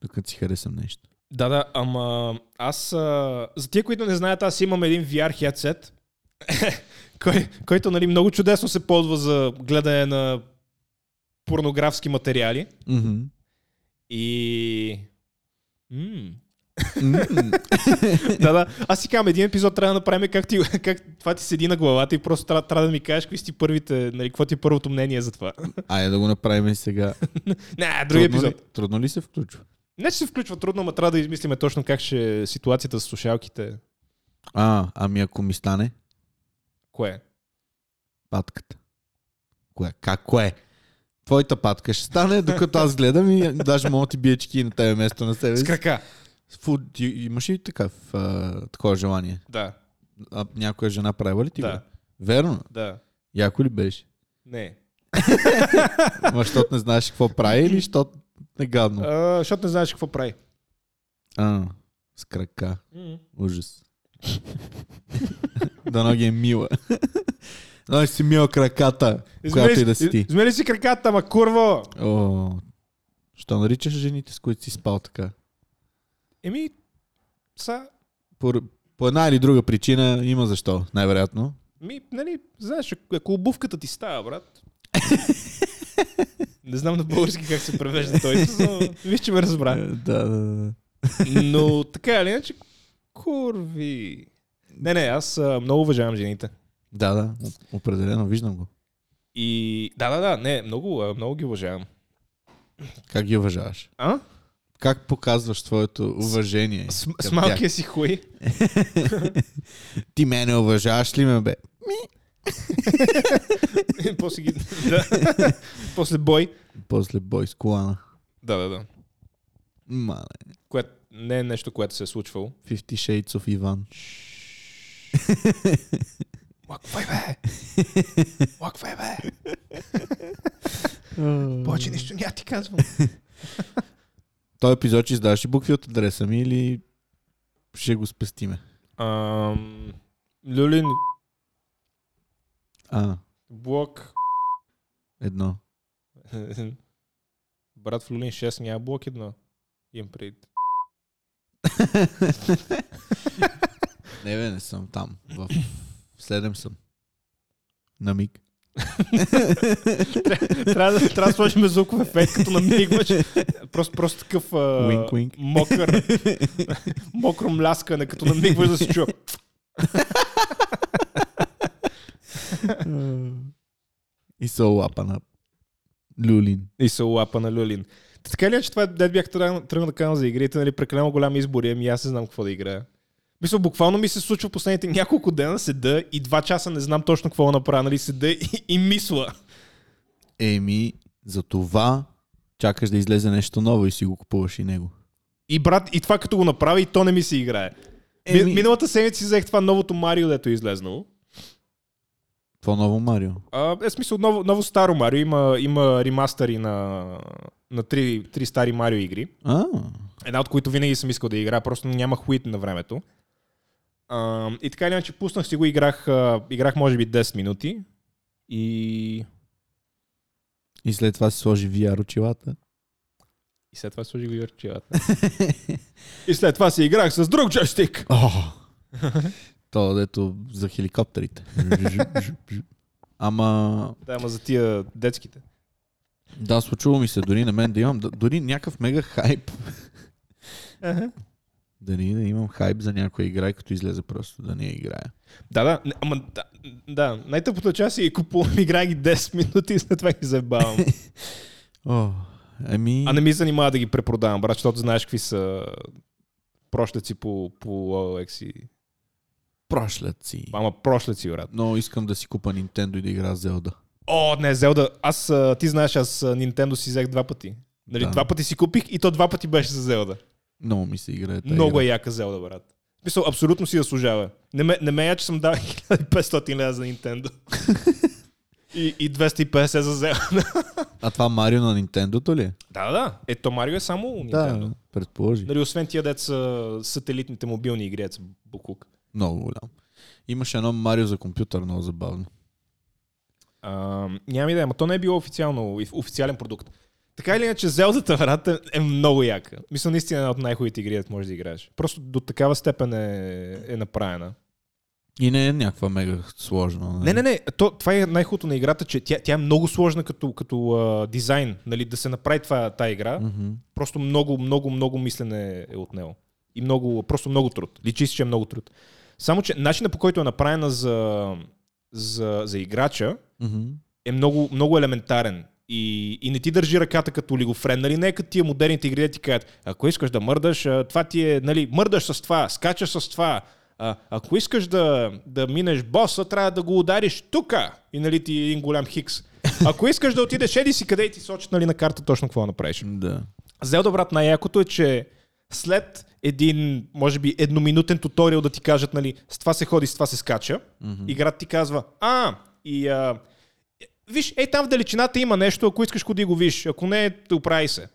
докато си харесам нещо. Да, да, ама аз... А, за тия, които не знаят, аз имам един VR headset, кой, който нали, много чудесно се ползва за гледане на порнографски материали. Мгм. И... М, да, да. Аз си казвам, един епизод трябва да направим как, ти, как това ти седи на главата и просто трябва, трябва да ми кажеш какви си първите, нали, какво ти е първото мнение за това. Айде да го направим и сега. Не, други трудно, ли, епизод. трудно ли се включва? Не, че се включва трудно, но трябва да измислиме точно как ще е ситуацията с слушалките. А, ами ако ми стане Кое? патката. Кое? Как кое? Твоята патка ще стане, докато аз гледам и даже мога ти бие чеки на тебе место на себе С си. крака. Фу, ти имаш ли такъв, а, такова желание? Да, А, някоя жена правила ли ти да, го? Верно? да. Яко ли беше? Не. Ма, защото не знаеш какво прави или защото е гадно? А, защото не знаеш какво прави. А, с крака. Ужас. Дано ги е мила. Дано си мила краката, която и да си ти. Измери си краката, ма курво! О, що наричаш жените, с които си спал така? Еми, са... По, по една или друга причина има защо, най-вероятно. Ми, нали, знаеш, ако- обувката ти става, брат. не знам на български как се превежда той, но виж, че ме разбра. Да, да, да. Но така или иначе, курви. Не, не, аз а, много уважавам жените. Да, да, определено, виждам го. И да, да, да, не, много, а, много ги уважавам. Как ги уважаваш? А? Как показваш твоето уважение? С, към с малкия си хуй. Ти мене уважаваш ли ме, бе? После ги... да. После бой. После бой с колана. Да, да, да. Мале. Което не е нещо, което се е случвало. 50 Shades of Иван. Лаквай, бе! Лаквай, бе! Повече нищо няма ти казвам. Той епизод ще издаваш ли букви от адреса ми или ще го спестиме? Ам, Люлин, А, блок. едно. Брат в Люлин 6 няма блок едно. Имам пред. Не бе, не съм там. В 7 съм. На миг. трябва, да, трябва да сложим звуков ефект, като намигваш. Просто, просто такъв Wink, wink. мокър, мокро мляскане, като намигваш да се чува. И се лапа на Люлин. И се лапа на Люлин. Та Така ли е, че това дед бях тръгнал да кажа за игрите, нали, прекалено голям избор и ами аз не знам какво да играя. Мисля, буквално ми се случва последните няколко дена седа и два часа не знам точно какво направя, нали, седа и, и мисля. Еми, за това чакаш да излезе нещо ново и си го купуваш и него. И брат, и това като го направи, и то не ми се играе. Ми, Еми- миналата седмица си взех това новото Марио, дето е излезнало. Това ново Марио. А, е смисъл, ново, ново старо Марио. Има, има ремастъри на, на три, три стари Марио игри. А, Една от които винаги съм искал да игра, просто нямах уит на времето. А, и така или иначе пуснах си го, играх, а, играх може би 10 минути. И, и след това си сложи VR очилата. и след това сложих го и върчилата. и след това си играх с друг джойстик. О! То, дето за хеликоптерите. Ама, Да, ама за тия детските. Да, случва ми се дори на мен да имам, дори някакъв мега хайп. Да имам хайп за някоя игра, като излезе просто да не я играя. Да, да, не, ама да, да най-тъпото част е купувам, играя ги 10 минути и след това ги забавам. О, еми... а не ми занимава да ги препродавам, брат, защото знаеш какви са прошлеци по, по OLX и... Прошляци. Ама прошлеци, брат. Но искам да си купа Nintendo и да игра Zelda. О, не, Зелда. Аз, ти знаеш, аз Nintendo си взех два пъти. Нали, Да. Два пъти си купих и то два пъти беше за Зелда. Много ми се играе Много е яка Зелда, брат. В Смисъл, абсолютно си заслужава. Не ме, не ме я, че съм дал 1500 лева за Nintendo. и, и 250 за Зелда. А това Марио на Nintendo ли? да, да. Ето Марио е само Nintendo. Да, предположи. Нали, освен тия деца сателитните мобилни игри, деца буклук. Много голям. Имаше едно Марио за компютър, много забавно. А, нямам идея, но то не е било официално, официален продукт. Така или иначе, Зелдата, брат, е, много яка. Мисля, наистина е една от най-хубавите игри, можеш да играеш. Просто до такава степен е, е направена. И не е някаква мега сложна. нали? Не, не, не. То, това е най-хубавото на играта, че тя, тя е много сложна като, като а, дизайн. Нали, да се направи това, тази игра. Мгм. Просто много, много, много мислене е от него. И много, просто много труд. Личи си, че е много труд. Само, че начинът по който е направена за, за, за играча Мгм. е много, много елементарен. И, и не ти държи ръката като лигофрен, нали? Не като тия модерните игри да ти кажат, ако искаш да мърдаш, това ти е, нали, мърдаш с това, скачаш с това. А, ако искаш да, да минеш боса, трябва да го удариш тука. И нали ти е един голям хикс. Ако искаш да отидеш еди си къде и ти сочат нали, на карта точно какво направиш. Да. Зелда, брат, най-якото е, че след един, може би, едноминутен туториал да ти кажат, нали, с това се ходи, с това се скача, Мгм. играта ти казва, а, и а, виж, ей там в далечината има нещо, ако искаш ходи го виж, ако не, оправи се.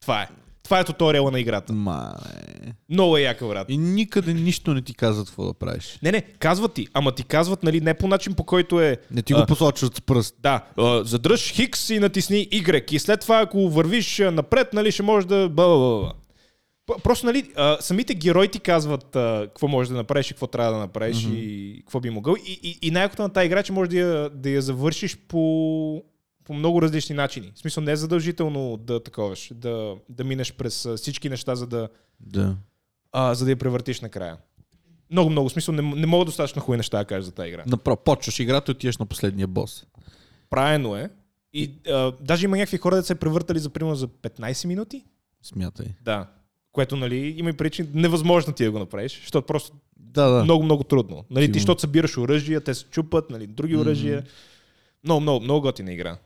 Това е. Това е туториала на играта. Ма, не. Много е яка, брат. И никъде нищо не ти казват какво да правиш. Не, не, казват ти, ама ти казват, нали, не по начин по който е... Не ти го а, посочват с пръст. Да, а, задръж Хикс и натисни Y. И след това, ако вървиш напред, нали, ще можеш да... Ба, ба, ба, ба. Просто, нали, а, самите герои ти казват а, какво можеш да направиш и какво трябва да направиш Мгм. и какво би могъл. И, и, и най-якото на тази игра, че можеш да я, да я завършиш по, по много различни начини. В смисъл, не е задължително да таковаш, да, да минеш през всички неща, за да, Да. а, за да я превъртиш накрая. Много, много. В смисъл, не, не мога достатъчно хубави неща да кажа за тази игра. Направо, почваш играта и отиваш на последния бос. Правено е. И а, даже има някакви хора, да се превъртали за примерно за 15 минути. Смятай. Да. Което, нали, има и причини, невъзможно ти да го направиш, защото просто Да, да. много, много трудно. Нали, ти, Сигурно. защото събираш оръжия, те се чупат, нали, други Мгм. оръжия. Много, много, много готина игра.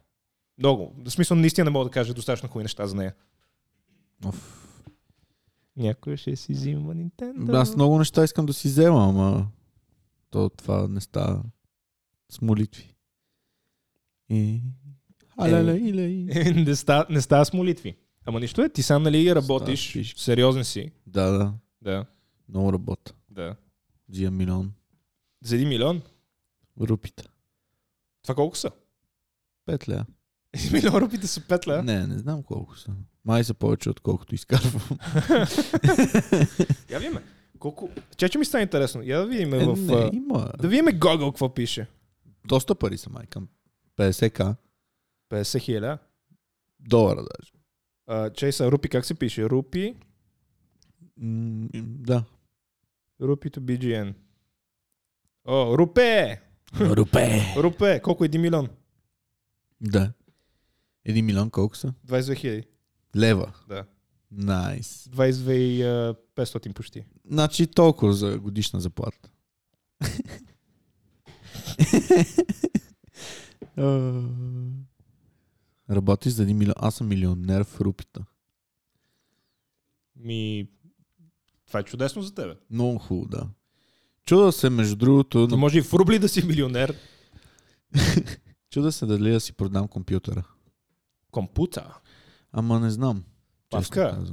Много. В смисъл, наистина не мога да кажа достатъчно хубави неща за нея. Оф. Някой ще си взима Nintendo. Аз много неща искам да си взема, ама то това не става с молитви. И... Алеле, илей. не, става, не става с молитви. Ама нищо е, ти сам нали работиш, сериозен си. Да, да. Да, Много работа. да. Взимам милион За един милион? рупита. Това колко са? Пет ля. Един милион рупите са 5 ля. Не, не знам колко са. Май са повече, отколкото изкарвам. Я видим. Колко... Че, че ми стана интересно. Я да видим Е, в... не, има. Да видим Google какво пише. Доста пари са, май. Към 50к 50 хиляди. долара даже. А, Чей са рупи, как се пише? Рупи, М, да. рупи to BGN. О, рупе! Рупе! Рупе! Колко е 1 милион? Да. Един милион колко са? 22 хиляди. Лева. Да. Найс. 22 и, а, 500 почти. Значи толкова за годишна заплата. А, Работиш за един милион. Аз съм милионер в рупита. Ми... Това е чудесно за тебе. Много хубаво, да. Чуда се, между другото, но... може и в рубли да си милионер. чуда се дали да си продам компютъра. Компута. Ама не знам. Павка.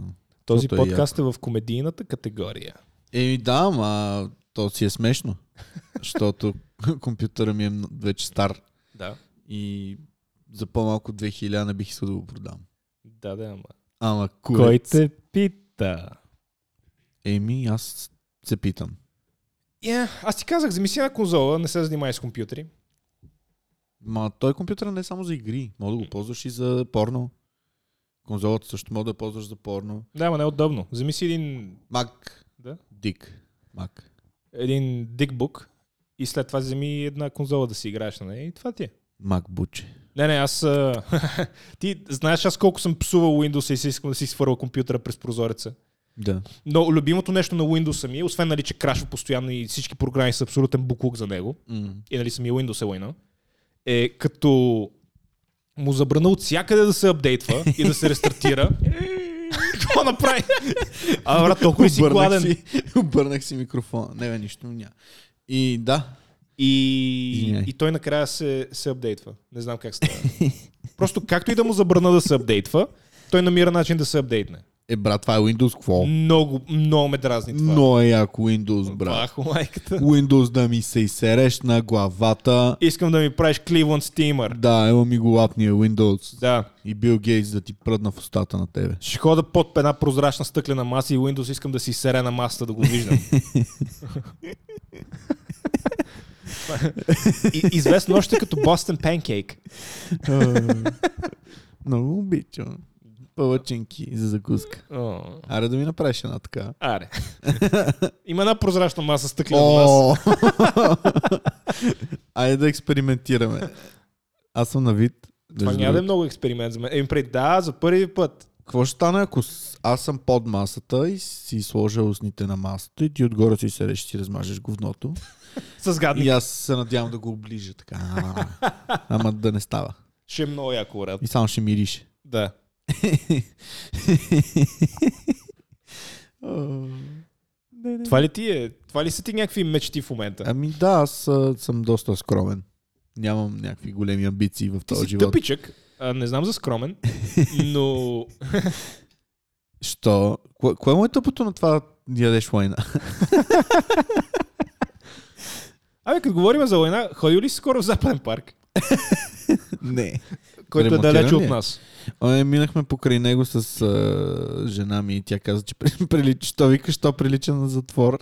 Този Защото е подкаст е в комедийната категория. Еми да, ама то си е смешно. Защото компютъра ми е вече стар. Да. И за по-малко 2000 не бих искал да го продам. Да, да, ама. Ама Кой курец. те пита? Еми, аз се питам. Yeah, аз ти казах, замисли една конзола, не се занимай с компютри. Ма той компютър не е само за игри. Мога да го ползваш и за порно. Конзолата също мога да я ползваш за порно. Да, ма не е удобно. Вземи си един, Мак. Да. Дик. Мак. един дикбук и след това вземи една конзола да си играеш на нея и това ти е. Мак буче. Не, не, аз... ти знаеш аз колко съм псувал Windows и си искам да си свърла компютъра през прозореца. Да. Но любимото нещо на Windows ми е, освен нали, че крашва постоянно и всички програми са абсолютен буклук за него, М. и нали самия Windows е лойна, е като му забрана от всякъде да се апдейтва и да се рестартира. Какво направи? А, брат, толкова си? Си, обърнах си микрофона. Не, бе, нищо няма. И да. И, Извиняй. и той накрая се, се апдейтва. Не знам как става. Просто както и да му забрана да се апдейтва, той намира начин да се апдейтне. Е, брат, това е Windows какво? Много, много ме дразни това. Но е яко Windows, брат. Майката. Windows да ми се изсереш на главата. Искам да ми правиш Cleveland Steamer. Да, ела ми го лапния Windows. Да. И Бил Гейтс да ти пръдна в устата на тебе. Ще хода под една прозрачна стъклена маса и Windows искам да си сере на масата да го виждам. Известно още като Boston Pancake. Много обичам. Палачинки за закуска. О, Аре да ми направиш една така. аре. Има една прозрачна маса стъклена маса. О! Айде да експериментираме. Аз съм на вид. Това няма да е много експеримент за мен. Еми пред, да, за първи път. Какво ще стане, ако с- аз съм под масата и си сложа устните на масата и ти отгоре си седеш и си размажеш говното. С гадник. И аз се надявам да го оближа така. Ама да не става. Ще е много яко, брат. И само ще мирише. Да. Това ли ти е? Това ли са ти някакви мечти в момента? Ами да, аз а, съм доста скромен. Нямам някакви големи амбиции в този живот. тъпичък. А, не знам за скромен, но Що? Кое, кое му е тъпото на това да ядеш лайна? Абе, като говорим за война, ходил ли си скоро в Западен парк? Не. Който е далеч от е? нас. Ами, минахме покрай него с а, жена ми и тя каза, че при- прилича, що вика, що прилича на затвор.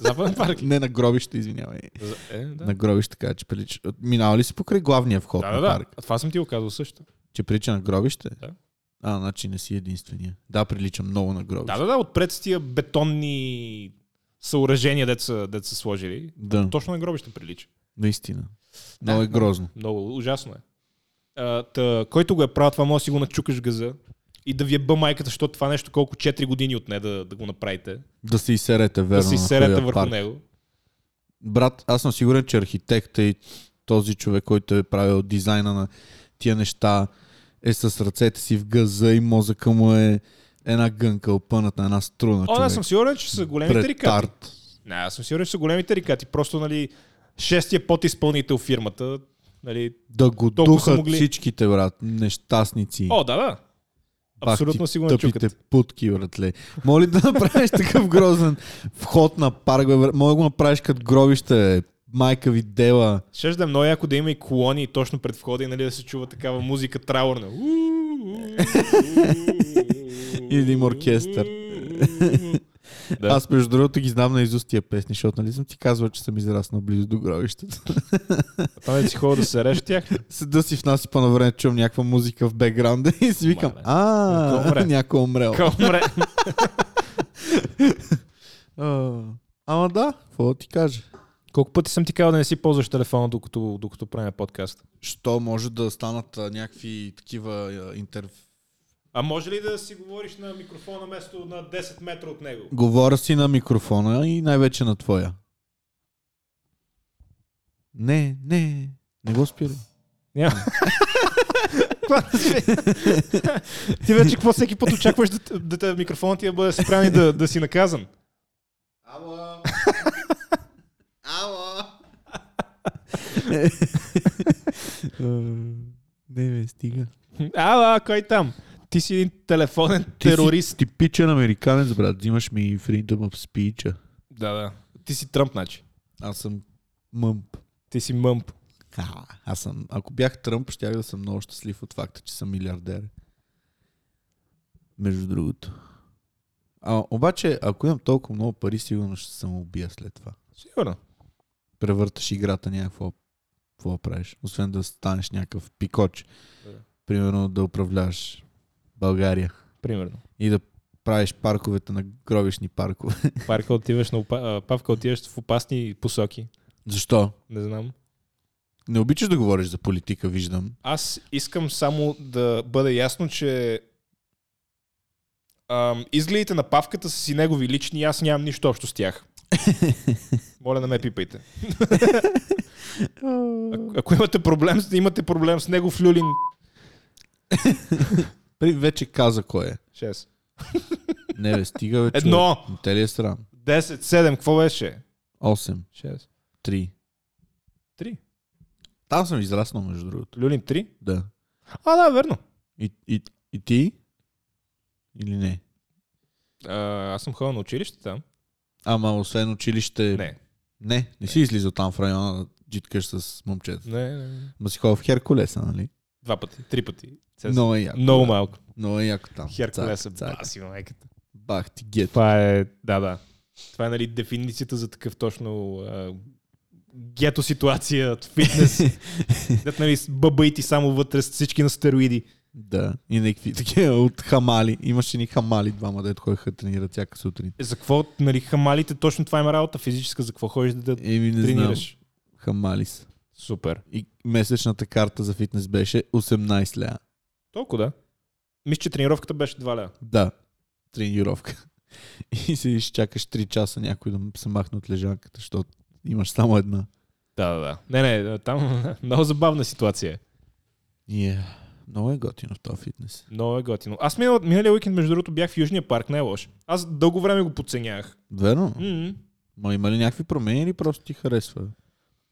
Западен парк. Не на гробище, извинявай. За- Е, да. На гробище така, че прилича. Минава ли си покрай главния вход Да, на да, да. парк? А това съм ти го казал също. Че прилича на гробище? Да. А, значи не си единствения. Да, прилича много на гробище. Да, да, да, отпред с тия бетонни съоръжения, деца, деца са сложили. да. Точно на гробище прилича. Наистина. Много е грозно. Много ужасно е. А, та, който го е правил, това може да си го начукаш газа и да ви е бъ майката, защото това нещо колко 4 години отне да, да го направите. Да се изсерете, верно. да си на серете хубавия върху парк. него. Брат, аз съм сигурен, че архитекта и този човек, който е правил дизайна на тия неща, е с ръцете си в газа и мозъка му е една гънка, опъната една струна. О, аз съм сигурен, че са големи тарикати. Претарт. Не, аз съм сигурен, че са големи тарикати. Просто, нали, шестия подизпълнител фирмата, нали... Да го духат могли. всичките, брат. Нещастници. О, да, да. Бах Абсолютно ти си го тъпите путки, братле. Моля ли да направиш такъв грозен вход на парк, бе? Моля да го направиш като гробище. Майка ви дела. Ще да е много яко да има и колони точно пред входа и нали, да се чува такава музика траурна. Или да има оркестър. Да. Аз между другото ги знам на изуст тия песни, защото нали съм ти казвал, че съм израснал близо до гробището. Там е си хора да се реш тях. Седа си в насипа на време, чувам някаква музика в бекграунда и си викам, а, Някой умре. умрел. Камре. А, Ама да, какво ти кажа? Колко пъти съм ти казал да не си ползваш телефона, докато, докато правим подкаст? Що може да станат а, някакви такива интерв... А може ли да си говориш на микрофона вместо на 10 метра от него? Говоря си на микрофона и най-вече на твоя. Не, не, не го спирай. Няма. ти вече какво всеки път очакваш да, да, да микрофонът ти да бъде спрян и да, да си наказан? Ало! Ало! не, бе, стига. Ала, кой там? Ти си един телефонен Ти си терорист. типичен американец, брат. Взимаш ми freedom of speech. Да, да. Ти си Тръмп, значи. Аз съм мъмп. Ти си мъмп. А, аз съм, ако бях Тръмп, щях да съм много щастлив от факта, че съм милиардер. Между другото. А, обаче, ако имам толкова много пари, сигурно ще се самоубия след това. Сигурно. Превърташ играта някакво какво правиш? Освен да станеш някакъв пикоч. Да. Примерно да управляваш България. Примерно. И да правиш парковете на гробишни паркове. Парка отиваш на опа... Павка отиваш в опасни посоки. Защо? Не знам. Не обичаш да говориш за политика, виждам. Аз искам само да бъде ясно, че ам, изгледите на Павката са си негови лични аз нямам нищо общо с тях. Моля, не ме пипайте. А- Ако имате проблем, имате проблем с него в Люлин. При вече каза кой е. 6. Не бе, стига човек. Едно, Те ли е срам? 10, 7, какво беше? 8, 6. 3. 3. Там съм израснал, между другото. Люлин 3? Да. А, да, верно. И, и, и ти? Или не? А, аз съм ходил на училище там. Ама освен училище... Не. Не, не си излизал там в района джиткаш с момчета. Не, не, не. Ма си ходил в Херкулеса, нали? Два пъти, три пъти. Сега Много е яко. Много да. малко. Много е яко там. Херкулеса, баси майката. Бах ти гет. Това е, да, да. Това е нали, дефиницията за такъв точно а, гето ситуация, фитнес. Дет, нали, с бъбаити само вътре, с всички на стероиди. Да. И някакви такива от хамали. Имаше ни хамали двама, дето ходиха да тренират всяка сутрин. Е, за какво, нали, хамалите, точно това има работа физическа, за какво ходиш да Еми не знам. тренираш? Хамали са. Супер. И месечната карта за фитнес беше 18 ля. Толкова да. Мисля, че тренировката беше 2 ля. Да. Тренировка. И си чакаш 3 часа някой да се махне от лежанката, защото имаш само една. Да, да, да. Не, не, там много забавна ситуация е. Yeah. Много е готино в този фитнес. Много е готино. Аз минал, миналия уикенд, между другото, бях в Южния парк, не е лош. Аз дълго време го подценявах. Верно? М-м. Ма има ли някакви промени или просто ти харесва?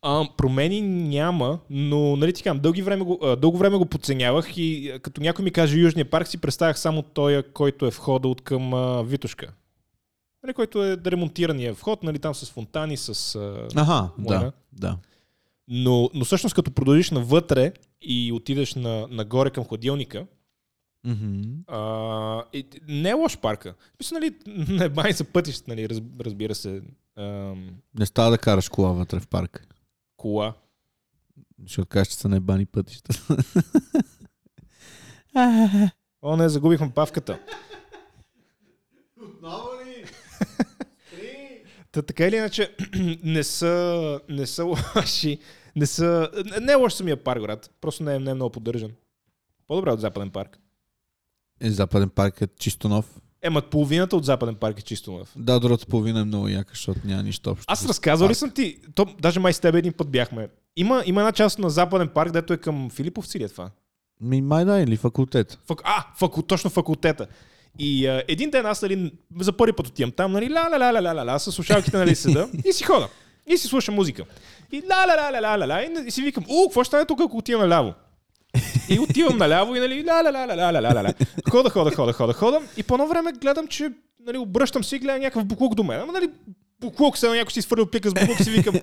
А, промени няма, но нали ти казвам, дълги време го, а, дълго време го подценявах и а, като някой ми каже Южния парк, си представях само той, който е входа от към а, Витушка. Нали, който е ремонтирания вход, нали, там с фонтани, с... А... Аха, Моя. да, да. Но, но всъщност като продължиш навътре и отидеш на, нагоре към хладилника, Мгм. а, и, не е лош парка. Мисля, нали, не бани са пътища, нали, раз, разбира се. Ам, Не става да караш кола вътре в парк. кола. Защото кажеш, че са небани пътища. О, не, загубихме павката. Отново ли? Та, така или иначе, не са, не са лоши. Не, са, не, е лош самия парк, брат. Просто не е, не е много поддържан. По-добре от Западен парк. Е, Западен парк е чисто нов. Ема половината от Западен парк е чисто нов. Да, другата половина е много яка, защото няма нищо общо. Аз разказвал ли съм ти? То, даже май с тебе един път бяхме. Има, има една част на Западен парк, дето е към Филиповци ли е това? Ми, май да, или факултет. Фак... А, факу... точно факултета. И а, един ден аз нали, за първи път отивам там, нали, ла ла ла ла ла ла с слушалките нали седа и си хода. И си слушам музика. И ла ла ла ла ла ла и, си викам, у, какво ще стане тук, ако отивам наляво? И отивам наляво и нали, ла ла ла ла ла ла ла. Хода, хода, хода, хода, хода. И по едно време гледам, че нали, обръщам си и гледам някакъв буклук до мен. Ама нали, буклук се някой си свърли плика с буклук си викам,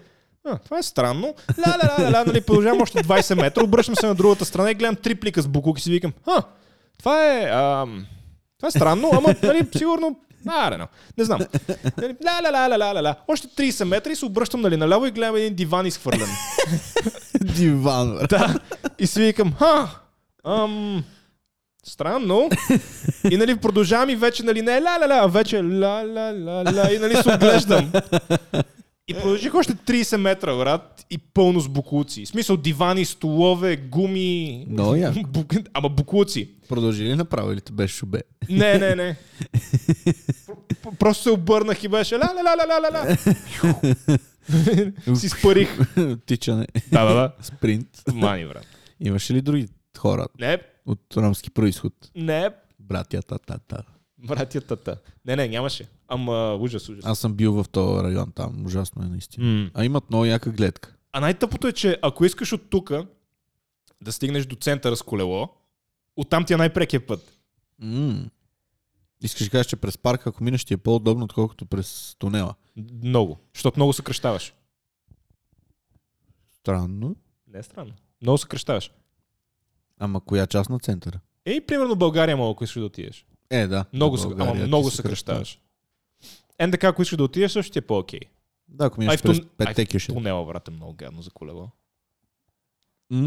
а, това е странно. Ла, ла, ла, ла, нали, продължавам още 20 метра, обръщам се на другата страна и гледам три плика с буклук и си викам, а, това е, ам, това е странно, ама, нали, сигурно, а, не, не знам. Ла, ла, ла, ла, ла, ла. Още 30 метра и се обръщам, нали, наляво и гледам един диван изхвърлен. Диван, бе. Да. И си викам, ха, ам, странно. И нали продължавам и вече, нали, не ла ла, а вече ла ла и нали се оглеждам. И продължих още 30 метра, брат, и пълно с буклуци. В смисъл дивани, столове, гуми. Много яко. Бук- Ама буклуци. Продължи ли направо или беше шубе? Не, не, не. Просто се обърнах и беше ла ла ла ла ла ла. Си спарих. Тичане. Да, да, да. Спринт. Мани, брат. Имаше ли други хора Не, от ромски происход? не, Братята, тата. Братятата. Не, не, нямаше. Ама ужас, ужас. Аз съм бил в този район там. Ужасно е наистина. М. А имат много яка гледка. А най-тъпото е, че ако искаш от тук да стигнеш до центъра с колело, оттам ти е най-прекия път. М. Искаш да кажеш, че през парка, ако минеш, ти е по-удобно, отколкото през тунела. Много. Защото много съкръщаваш. Странно. Не е странно. Много съкръщаваш. Ама коя част на центъра? Ей, примерно България мога, ако искаш да отидеш. Е, да. Много, В съ... България ама много се НДК, ако искаш да отидеш, също ти е по-окей. Да, ако минеш през петте кюшета. Тунела, брат, е много гадно за колело. М,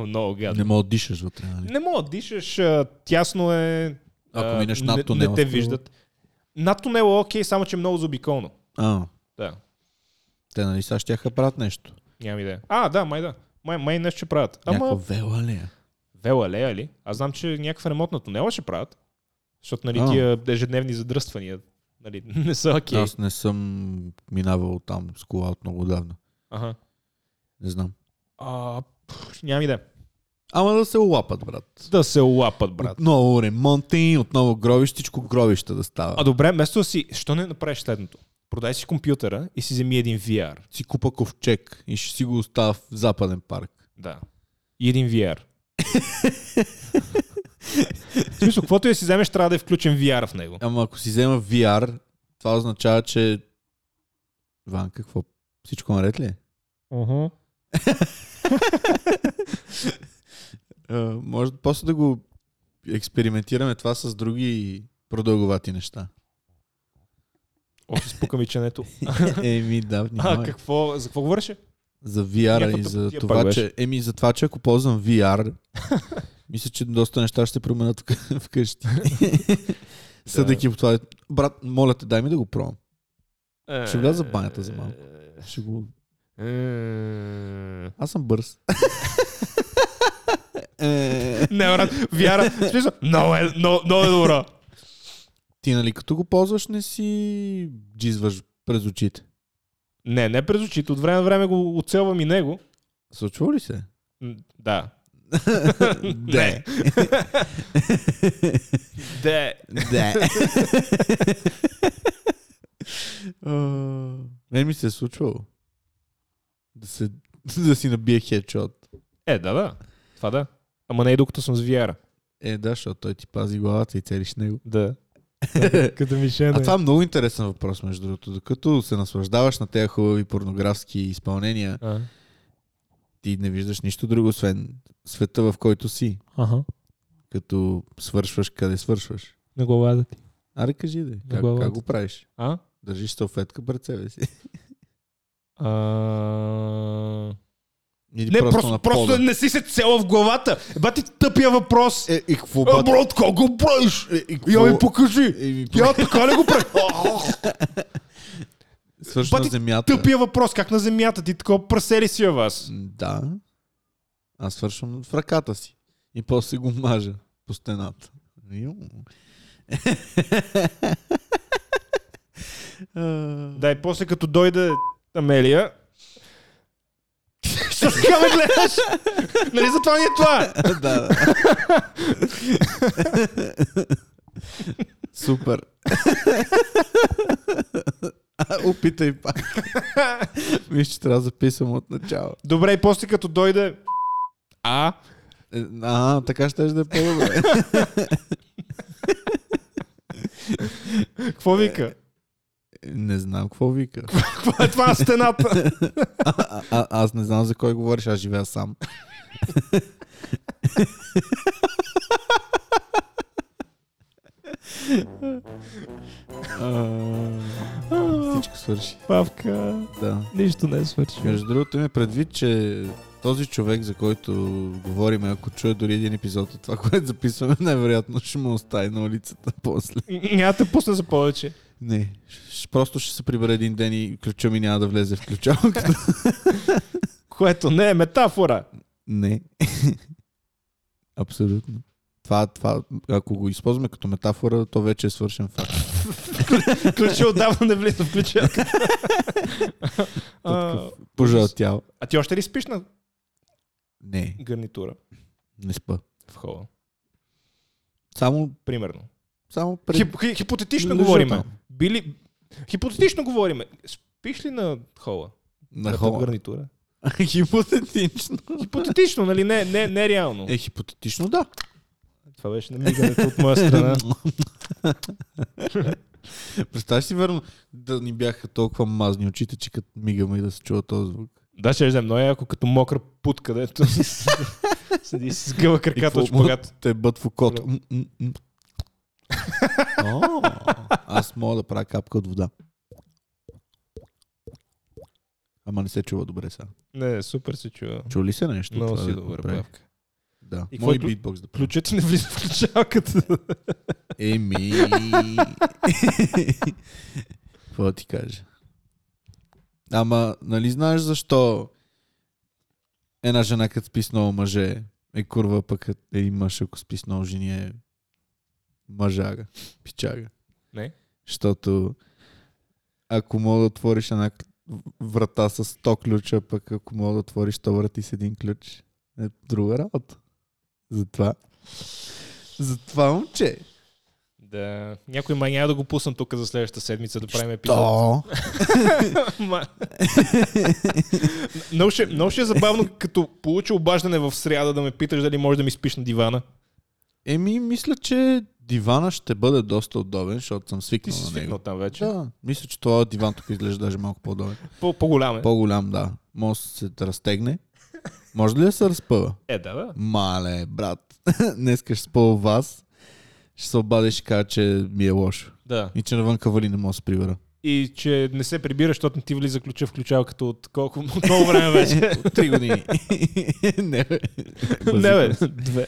Много гадно. Не мога да дишаш вътре, нали? Не мога да дишаш, тясно е. Ако минеш не- над тунела. Не те виждат. Над тунела е окей, само че е много заобиколно. А, Да, те нали сега ще правят нещо. нямам идея. А, да, май да. Май, май нещо ще правят. Ама Някаква вела ли е? вела лея ли? Аз знам, че някакъв ремонт на тунела ще правят. Защото нали, А. тия ежедневни задръствания нали, не са окей. Аз не съм минавал там с кола от много давна. Ага. Не знам. А, пф, нямам идея. Ама да се лапат, брат. Да се лапат, брат. Отново ремонти, отново гробищичко гробища да става. А добре, вместо да си, що не направиш следното? Продай си компютъра и си вземи един VR. си купа ковчег и ще си го оставя в западен парк. Да. И един VR. в смисъл, каквото и да си вземеш, трябва да е включен VR в него. Ама ако си взема VR, това означава, че... Ван, какво? Всичко наред ли е? Uh-huh. А, може после да го експериментираме това с други продълговати неща. Още спука ми ченето. Еми, да, А, внимавай. какво? За какво говореше? За VR и за това, че... Еми, за това, че ако ползвам VR, мисля, че доста неща ще се променят вкъ- вкъщи. Съдейки по това. Брат, моля те, дай ми да го пробвам. Ще вляза в банята за малко. Ще го... Е, Аз съм бърз. Е, Не, брат, VR. В смисъл, много е, много, много е добро. Ти, нали, като го ползваш, не си джизваш през очите. Не, не през очите. От време на време го оцелвам и него. Случва ли се? Да. Да. Да. Да. А, Мен ми се е случвало. Да, се, да си набие хедшот. Е, да, да. Това да. Ама не и докато съм с VR. Е, да, защото той ти пази главата и целиш него. Да. Като мишена. А това е много интересен въпрос, между другото. Докато се наслаждаваш на тези хубави порнографски изпълнения, А. ти не виждаш нищо друго, освен света, в който си. Ага. Като свършваш, къде свършваш. На главата ти. Аре, кажи да. Как, главата. как го правиш? А? Държиш салфетка пред себе си. а... Или Не, просто, просто, просто, не си се цела в главата. Бати тъпия въпрос. Е, и какво бат? брат, как го правиш? Е, и Я какво? ми покажи. Е, ми Я така ли го прави? Свърши на земята. Тъпия въпрос. Как на земята? Ти такова прасели си във вас. Да. Аз свършвам в ръката си. И после го мажа по стената. Да, и после като дойде Амелия, Що така ме гледаш? нали за това ни е това? да, да. Супер. Опитай пак. Виж, че трябва да записвам от начало. Добре, и после като дойде... А? Е, А, така ще да е по-добре. Какво вика? Не знам какво вика. Какво е това на стената? А, а, аз не знам за кой говориш, аз живея сам. Всичко свърши. Павка, Да. нищо не е свърши. Между другото има предвид, че този човек, за който говорим, ако чуе дори един епизод от това, което записваме, най-вероятно ще му остави на улицата после. Няма да пусна за повече. Не, просто ще се прибере един ден и ключа ми няма да влезе в ключалката. Което не е метафора. Не. Абсолютно. Това, това, ако го използваме като метафора, то вече е свършен факт. Ключи отдавна не влиза в ключа. Пожълтял. а ти още ли спиш на Не, гарнитура не спа. в хола? Само, Примерно. само пред... Хип, хи- хипотетично Лежа говориме. Били... Хипотетично говориме. Спиш ли на хола? на Пред хола. гарнитура? Хипотетично. Хипотетично, нали? Не, не, не реално. Е, хипотетично да. Това беше намигането от моя страна. Представяш си верно да ни бяха толкова мазни очите, че като мигаме и да се чува този звук. да, ще но е ако като мокра пут, където седи сгъва И краката от шпагат. Те бът в окото. Да. Аз мога да правя капка от вода. Ама не се чува добре сега. Не, супер се чува. Чули се нещо? Много си да добър направих? Да. И Мой битбокс да правя. Ключът не влиза в ключалката. Еми... Какво ти кажа? Ама, нали знаеш защо една жена като спи с много мъже е курва, пък един мъж ако спи с много жени е мъжага, пичага. Не. Защото ако мога да отвориш една врата с 100 ключа, пък ако мога да отвориш 100 врати с един ключ, е друга работа. Затова. Затова, момче. Да. Някой май няма да го пуснам тук за следващата седмица да правим епизод. Много, ще, много ще е забавно, като получа обаждане в сряда да ме питаш дали можеш да ми спиш на дивана. Еми, мисля, че дивана ще бъде доста удобен, защото съм Ти свикнал си на него. там вече. Да, мисля, че това диван тук изглежда даже малко по-удобен. По- По-голям е. По-голям, да. Може да се разтегне. Може ли да се разпъва? Е, да, да. Мале, брат. Днес ще спъва вас. Ще се обадиш и кажа, че ми е лошо. Да. И че навън кавали не мога да се прибера. И че не се прибира, защото не ти влиза ключа в ключалката от колко от много време вече. От три години. не, бе. не, бе. Две.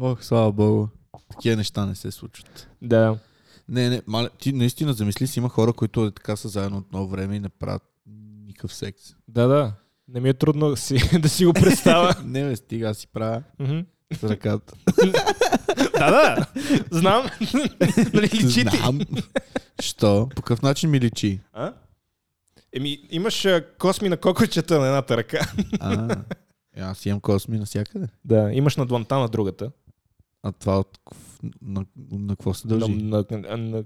Ох, слава богу. Такива неща не се случват. Да. Не, не, мале, ти наистина замисли си, има хора, които е така са заедно от много време и не правят никакъв секс. Да, да. Не ми е трудно да си, да си го представя. не, бе, стига, си правя Мгм. с ръката. да, да. Знам. нали личи ти? Знам. Що? По какъв начин ми личи? А? Еми, имаш а, косми на кокочета на едната ръка. А, е, аз имам косми навсякъде. Да, имаш на дланта на другата. А това от, на, на какво се дължи? На, на, на,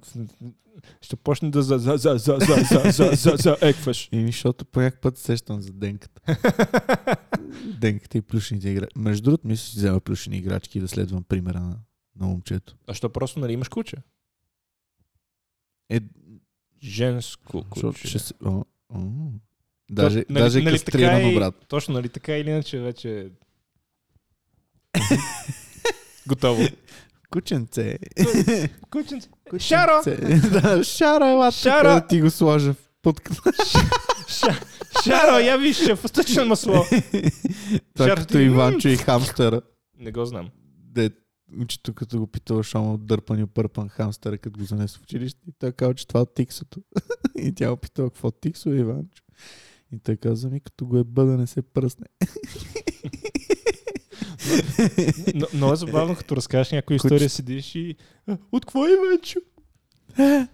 ще почне да за, за, за, за, за, за, за, за, за екваш. Еми, защото по някакъв път се сещам за денката. денката и плюшените играчки. Между другото, мисля, че взема плюшени играчки и да следвам примера на, на момчето. А що просто нали имаш куче? Е, Женско куче. ще се... О, о. Даже, нали- даже нали кастрирано, и- брат. Точно, нали така или иначе вече... Готово. Кученце. Кученце. Шаро! да, Шаро, ела да ти го сложа в под... Ша- Шаро, я виж, фъстъчно масло. Това като Иванчо и хамстъра. Не го знам. Де, учито като го питал, що му дърпан и пърпан хамстъра, като го занесе в училище. И той казал, че това е от тиксото. и тя го питала, какво от тиксо, Иванчо? И той каза, ми като го е бъда, не се пръсне. Но, много е забавно, като разкажеш някоя история, седиш и... «А, От какво е вече?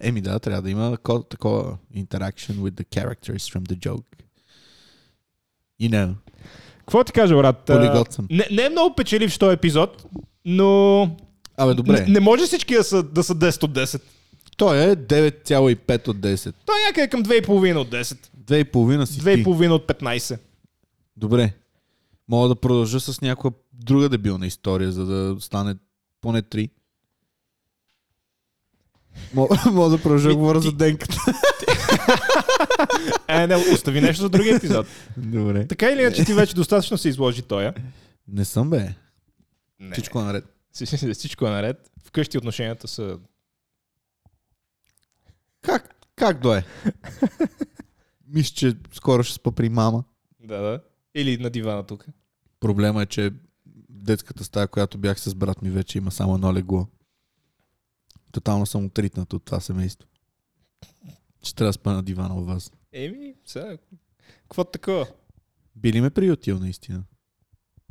Еми да, трябва да има тако- такова interaction with the characters from the joke. You know, Какво ти кажа, брат? А, полигот съм. Не, не е много печелив този епизод, но Абе, добре. не, не може всички да са, да са 10 от 10. Той е 9,5 от 10. Той е някъде към 2,5 от 10. 2,5 си ти. 2,5 от 15. Добре. Мога да продължа с някаква друга дебилна история, за да стане поне 3. Мога, да продължа да говоря за денката. Е, не, остави нещо за другия епизод. Добре. Така или иначе ти вече достатъчно се изложи тоя. Не съм бе. Не. Всичко е наред. Всичко, е наред. Вкъщи отношенията са... Как, как дое? Мисля, че скоро ще спа при мама. Да, да. Или на дивана тук. Проблема е, че детската стая, която бях с брат ми, вече има само едно легло. Тотално съм отритнат от това семейство. Че трябва да спа на дивана у вас. Еми, сега... Какво такова? Би ли ме приютил наистина?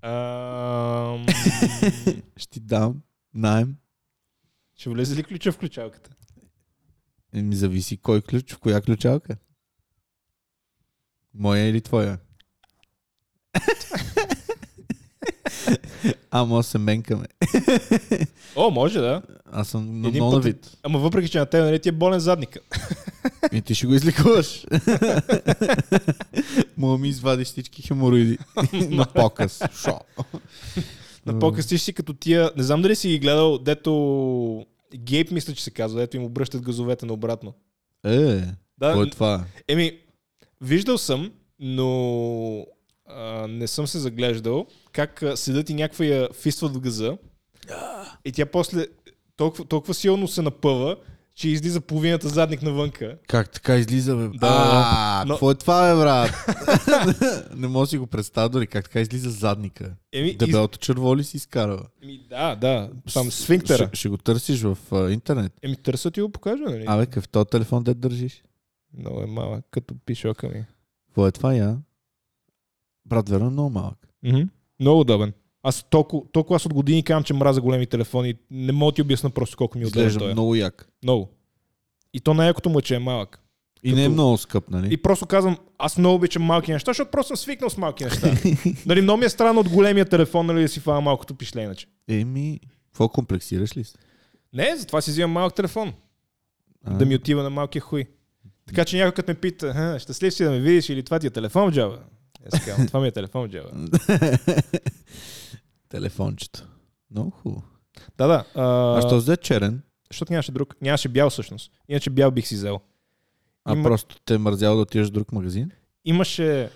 Ам... Ще ти дам найем. Ще влезе ли ключа в ключалката? Еми, зависи кой ключ, в коя ключалка. Моя или твоя? а, може да се менкаме. О, може да. Аз съм на Един много път- вид. Ама въпреки, че на теб нали ти е болен задника. И ти ще го излекуваш. Мога ми извадиш всички хемороиди на показ. Шо? На по-къси си като тия... Не знам дали си ги гледал, дето... Гейп мисля, че се казва, дето им обръщат газовете наобратно. Е, Да, кой е това? Еми, виждал съм, но а, не съм се заглеждал как седат и някаква я фистват в газа и тя после толкова, толкова силно се напъва, че излиза половината задник навънка. Как така излиза, бе? Да, а, но- какво е това, бе, брат? не мога да си го представя дори как така излиза задника. Еми, из... Дебелото черво ли си изкарва? Еми, да, да, там сфинктера. Ще, ще го търсиш в а, интернет. Еми, търса ти го покажа, нали? Абе, какъв този телефон де държиш? Много е малък, като пишока ми. Какво е това, я? Брат, верно, много малък. Мгм. Много удобен. Аз толкова, толкова аз от години казвам, че мразя големи телефони. Не мога да ти обясна просто колко ми е удобен Изглежда той. е. много як. Много. И то най-якото му е, че е малък. И не е Като- много скъп, нали? И просто казвам, аз много обичам малки неща, защото просто съм свикнал с малки неща. нали, много ми е странно от големия телефон, нали, да си фана малкото пишле иначе. Еми, какво комплексираш ли се? Не, затова си взимам малък телефон. А? Да ми отива на малкия хуй. Така че някой като ме пита, «Ха, щастлив си да ме видиш или това ти е телефон джаба? Аз казвам, това ми е телефон в джаба. Телефончето. Много хубаво. Да, да. А, А, що взе черен? Защото нямаше друг. Нямаше бял всъщност. Иначе бял бих си взел. А Има- просто те е мързял да отидеш в друг магазин? Имаше...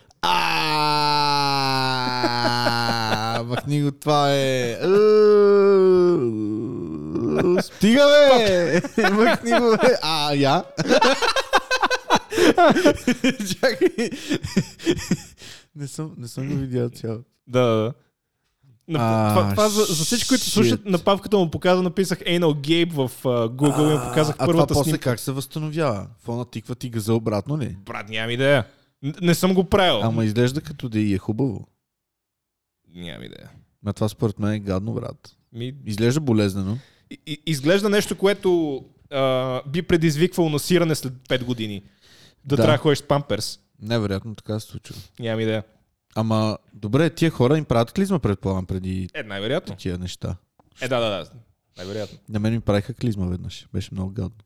Махни го, това е. Стига, бе! Махни го, бе! А, я? Чакай. Не съм, не съм го видял цяло. Да, да, да. А, това, това за, за всички, които слушат, на папката му показа, написах Anal Gabe в uh, Google и му показах а първата това после снимка. как се възстановява? Фона тиква ти газа обратно ли? Брат, нямам идея. Н- Не съм го правил. Ама изглежда като да и е хубаво. Нямам идея. Ма това според мен е гадно, брат. Ми, Изглежда болезнено. и- и- изглежда нещо, което а, би предизвиквало насиране след 5 години. Да, Да. трябва да ходиш с памперс. Невероятно така се случва. Нямам идея. Ама, добре, тия хора им правят клизма, предполагам, преди Е, най-вероятно. тия неща. Е, да, да, да. Най-вероятно. На мен ми правиха клизма веднъж. Беше много гадно.